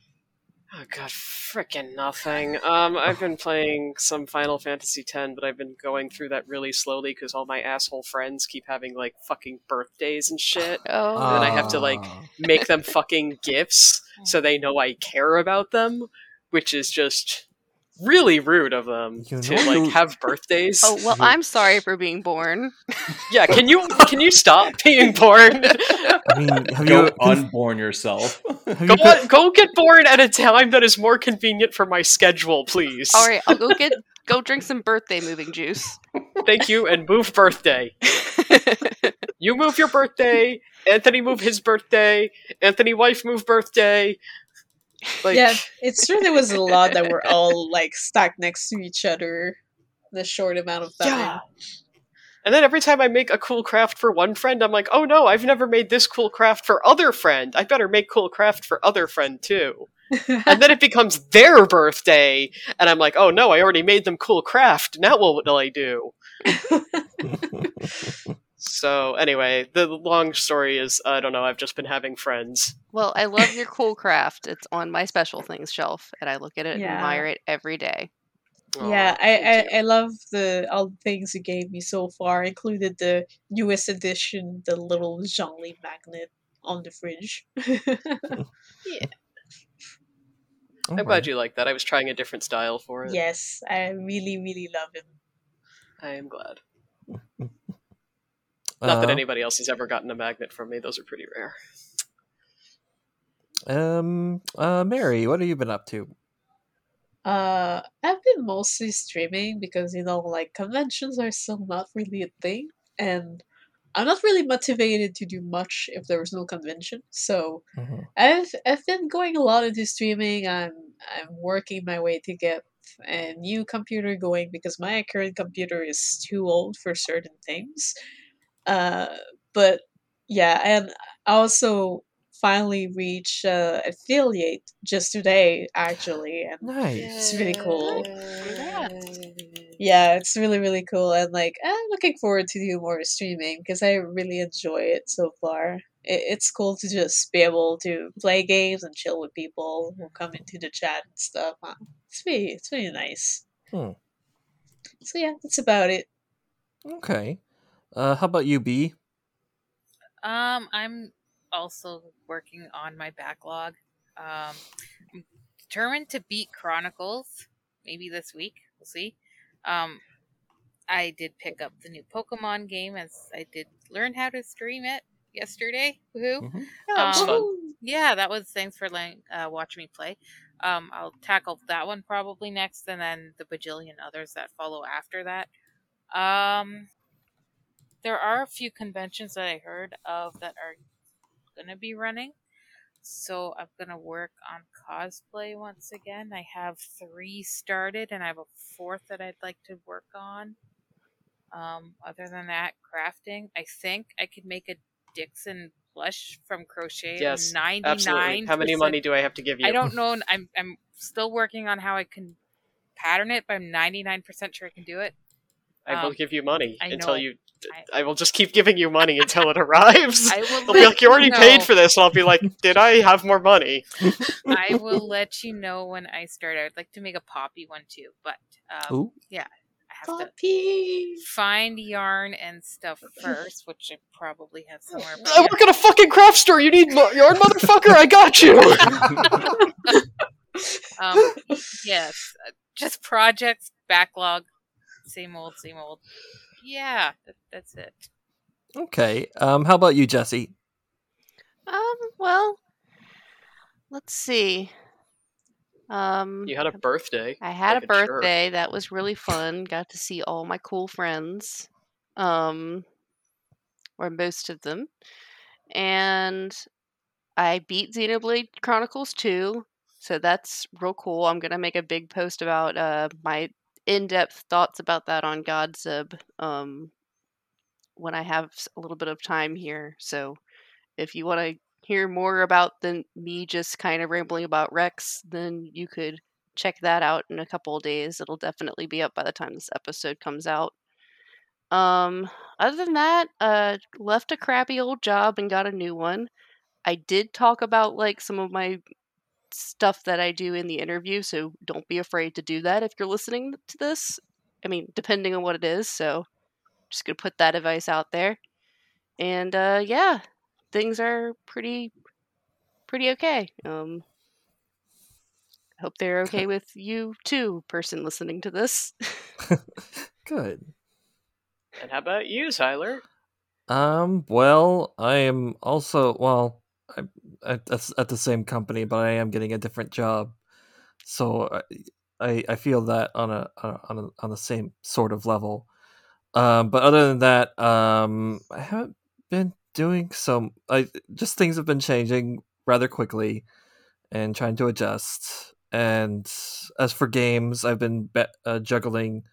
Oh god, freaking nothing. Um, I've been *laughs* playing some Final Fantasy X, but I've been going through that really slowly because all my asshole friends keep having like fucking birthdays and shit. Oh, And then I have to, like, Ah. Make them fucking gifts *laughs* so they know I care about them, which is just really rude of them You to know like you- have birthdays. oh well. I'm sorry for being born. *laughs* Yeah, can you can you stop being born? *laughs* I mean, have Go you unborn yourself. *laughs* have you Go put- on, go get born at a time that is more convenient for my schedule, please. All right, I'll go get go drink some birthday moving juice. Thank you, and move birthday. You move your birthday. Anthony move his birthday. Anthony wife move birthday. Like, yeah, it's true. There was a lot that were all like stacked next to each other in a short amount of time. Yeah. And then every time I make a cool craft for one friend, I'm like, oh no, I've never made this cool craft for other friend. I better make cool craft for other friend too. and then *laughs* it becomes their birthday, and I'm like, oh no, I already made them cool craft. Now what will I do? *laughs* *laughs* So anyway, the long story is, I don't know. I've just been having friends. well, I love your *laughs* cool craft. It's on my special things shelf, and I look at it and admire it every day. yeah, I, I I love the all the things you gave me so far, included the newest edition, the little Zhongli magnet on the fridge. *laughs* Yeah. I'm glad you like that. I was trying a different style for it. yes, I really really love him. I am glad. Not that Uh, anybody else has ever gotten a magnet from me. Those are pretty rare. Um, uh, Mary, what have you been up to? Uh, I've been mostly streaming because you know, like conventions are still not really a thing, and I'm not really motivated to do much if there was no convention. So Mhm. I've I've been going a lot into streaming. I'm I'm working my way to get a new computer going because my current computer is too old for certain things. Uh, but yeah, and I also finally reached uh, affiliate just today actually, and Nice. it's really cool. Congrats. Yeah, it's really really cool, and like I'm looking forward to do more streaming because I really enjoy it so far. It, it's cool to just be able to play games and chill with people who come into the chat and stuff. It's really it's really nice. Hmm. So yeah, that's about it. Okay. Uh, how about you, B? Um, I'm also working on my backlog. Um, I'm determined to beat Chronicles. Maybe this week. We'll see. Um, I did pick up the new Pokemon game as I did learn how to stream it yesterday. Woohoo! Mhm. Yeah, Um, Yeah, that was thanks for letting uh, watch me play. Um, I'll tackle that one probably next, and then the bajillion others that follow after that. Um, there are a few conventions that I heard of that are gonna be running, so I'm gonna work on cosplay once again. I have three started, and I have a fourth that I'd like to work on. Um, other than that, crafting. I think I could make a Dixon plush from crochet. Yes, ninety Absolutely. How many money do I have to give you? I don't know. I'm I'm still working on how I can pattern it, but I'm 99% sure I can do it. I will Um, give you money until you. I- I will just keep giving you money until it *laughs* arrives. I will I'll be like, you already know. paid for this, and I'll be like, did I have more money? I will let you know when I start. I'd like to make a Poppi one too, but um, Ooh. I have to find yarn and stuff first, which I probably have somewhere. but I work at a fucking craft store. You need mo- yarn, motherfucker. I got you. *laughs* Um, yes, uh, just projects backlog, same old, same old. Yeah, that, that's it. Okay. Um, how about you, Jesse? Um, well, let's see. Um, you had a birthday. I had like a a birthday that was really fun. Got to see all my cool friends, um, or most of them, and I beat Xenoblade Chronicles 2, so that's real cool. I'm gonna make a big post about uh my in-depth thoughts about that on Godsub um when I have a little bit of time here. So if you want to hear more about than me just kind of rambling about Rex, then you could check that out in a couple of days. It'll definitely be up by the time this episode comes out. Um, other than that, uh, left a crappy old job and got a new one. I did talk about like some of my stuff that I do in the interview, so don't be afraid to do that if you're listening to this. I mean, depending on what it is. So, just gonna put that advice out there. And uh, yeah, things are pretty, pretty okay. Um, hope they're okay with you too, person listening to this. *laughs* Good. And how about you, Tyler? Um. Well, I am also well. At, at the same company, but I am getting a different job, so I I, feel that on a, on a on the same sort of level. Um. But other than that, um, I haven't been doing some. I just things have been changing rather quickly, and trying to adjust. And as for games, I've been be- uh, juggling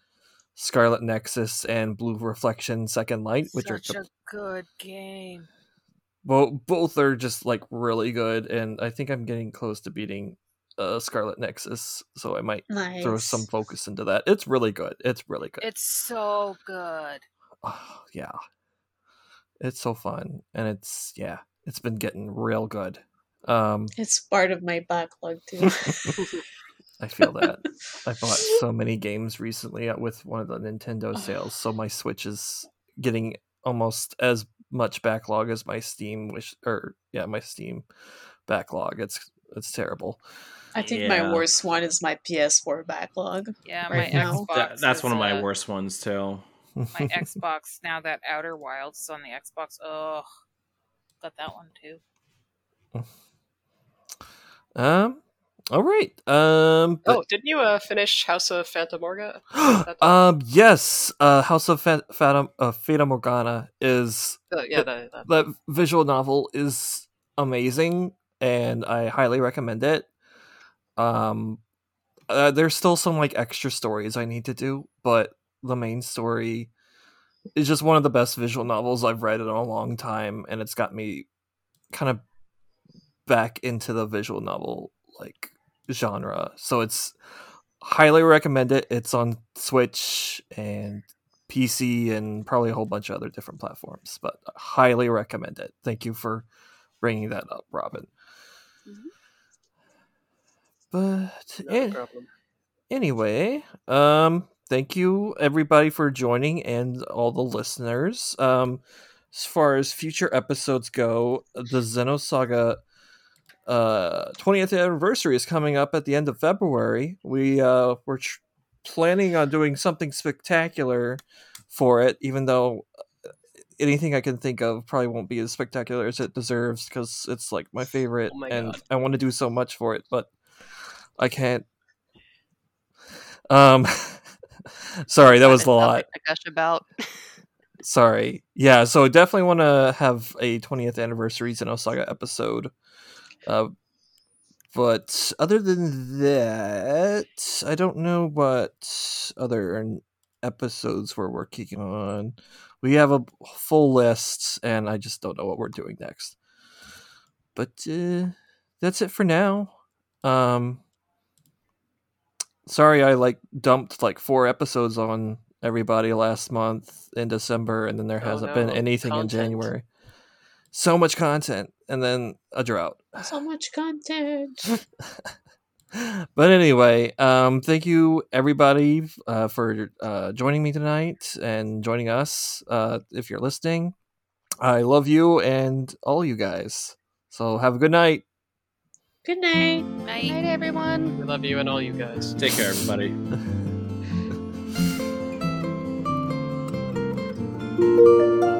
Scarlet Nexus and Blue Reflection Second Light, which Such are a good game. Well, both are just like really good, and I think I'm getting close to beating uh, Scarlet Nexus, so I might Nice. throw some focus into that. It's really good. It's really good. It's so good. Oh, yeah, it's so fun, and it's yeah, it's been getting real good. Um, It's part of my backlog too. *laughs* I feel that. I *laughs* bought so many games recently uh, with one of the Nintendo sales, so my Switch is getting almost as much backlog as my Steam wish or yeah, my Steam backlog. It's it's terrible. I think Yeah. my worst one is my PS4 backlog. Yeah, Right my now. Xbox. That, that's is, one of my uh, worst ones too. My *laughs* Xbox now that Outer Wilds is on the Xbox. Oh, got that one too. *laughs* um all right. Um but- Oh, didn't you uh, finish House of Phantomorga? *gasps* um yes, uh House of Fa- Fata, uh, Fata Morgana is yeah, that, that. that visual novel is amazing and I highly recommend it. Um uh, there's still some like extra stories I need to do, but the main story is just one of the best visual novels I've read in a long time and it's got me kind of back into the visual novel like genre. So it's highly recommend it. It's on Switch and PC and probably a whole bunch of other different platforms, but I highly recommend it. Thank you for bringing that up, Robin. But No eh, problem. anyway, um, thank you everybody for joining and all the listeners. Um, as far as future episodes go, the Xenosaga uh 20th anniversary is coming up at the end of February. We uh we're tr- planning on doing something spectacular for it, even though uh, anything I can think of probably won't be as spectacular as it deserves because it's like my favorite Oh my and I want to do so much for it, but I can't. Um, *laughs* sorry, that was a lot. to gush about. *laughs* Sorry. Yeah, so definitely want to have a 20th anniversary Xenosaga episode. Uh, but other than that, I don't know what other episodes we're working on. We have a full list, and I just don't know what we're doing next. But uh, that's it for now. Um, sorry, I like dumped like four episodes on everybody last month in December, and then there Oh, hasn't been no. anything in January. So much content, and then a drought so much content. *laughs* but anyway, um, thank you everybody uh, for uh, joining me tonight and joining us uh, if you're listening. I love you and all you guys. So have a good night. Good night. Good night, everyone. We love you and all you guys. Take care, everybody. *laughs*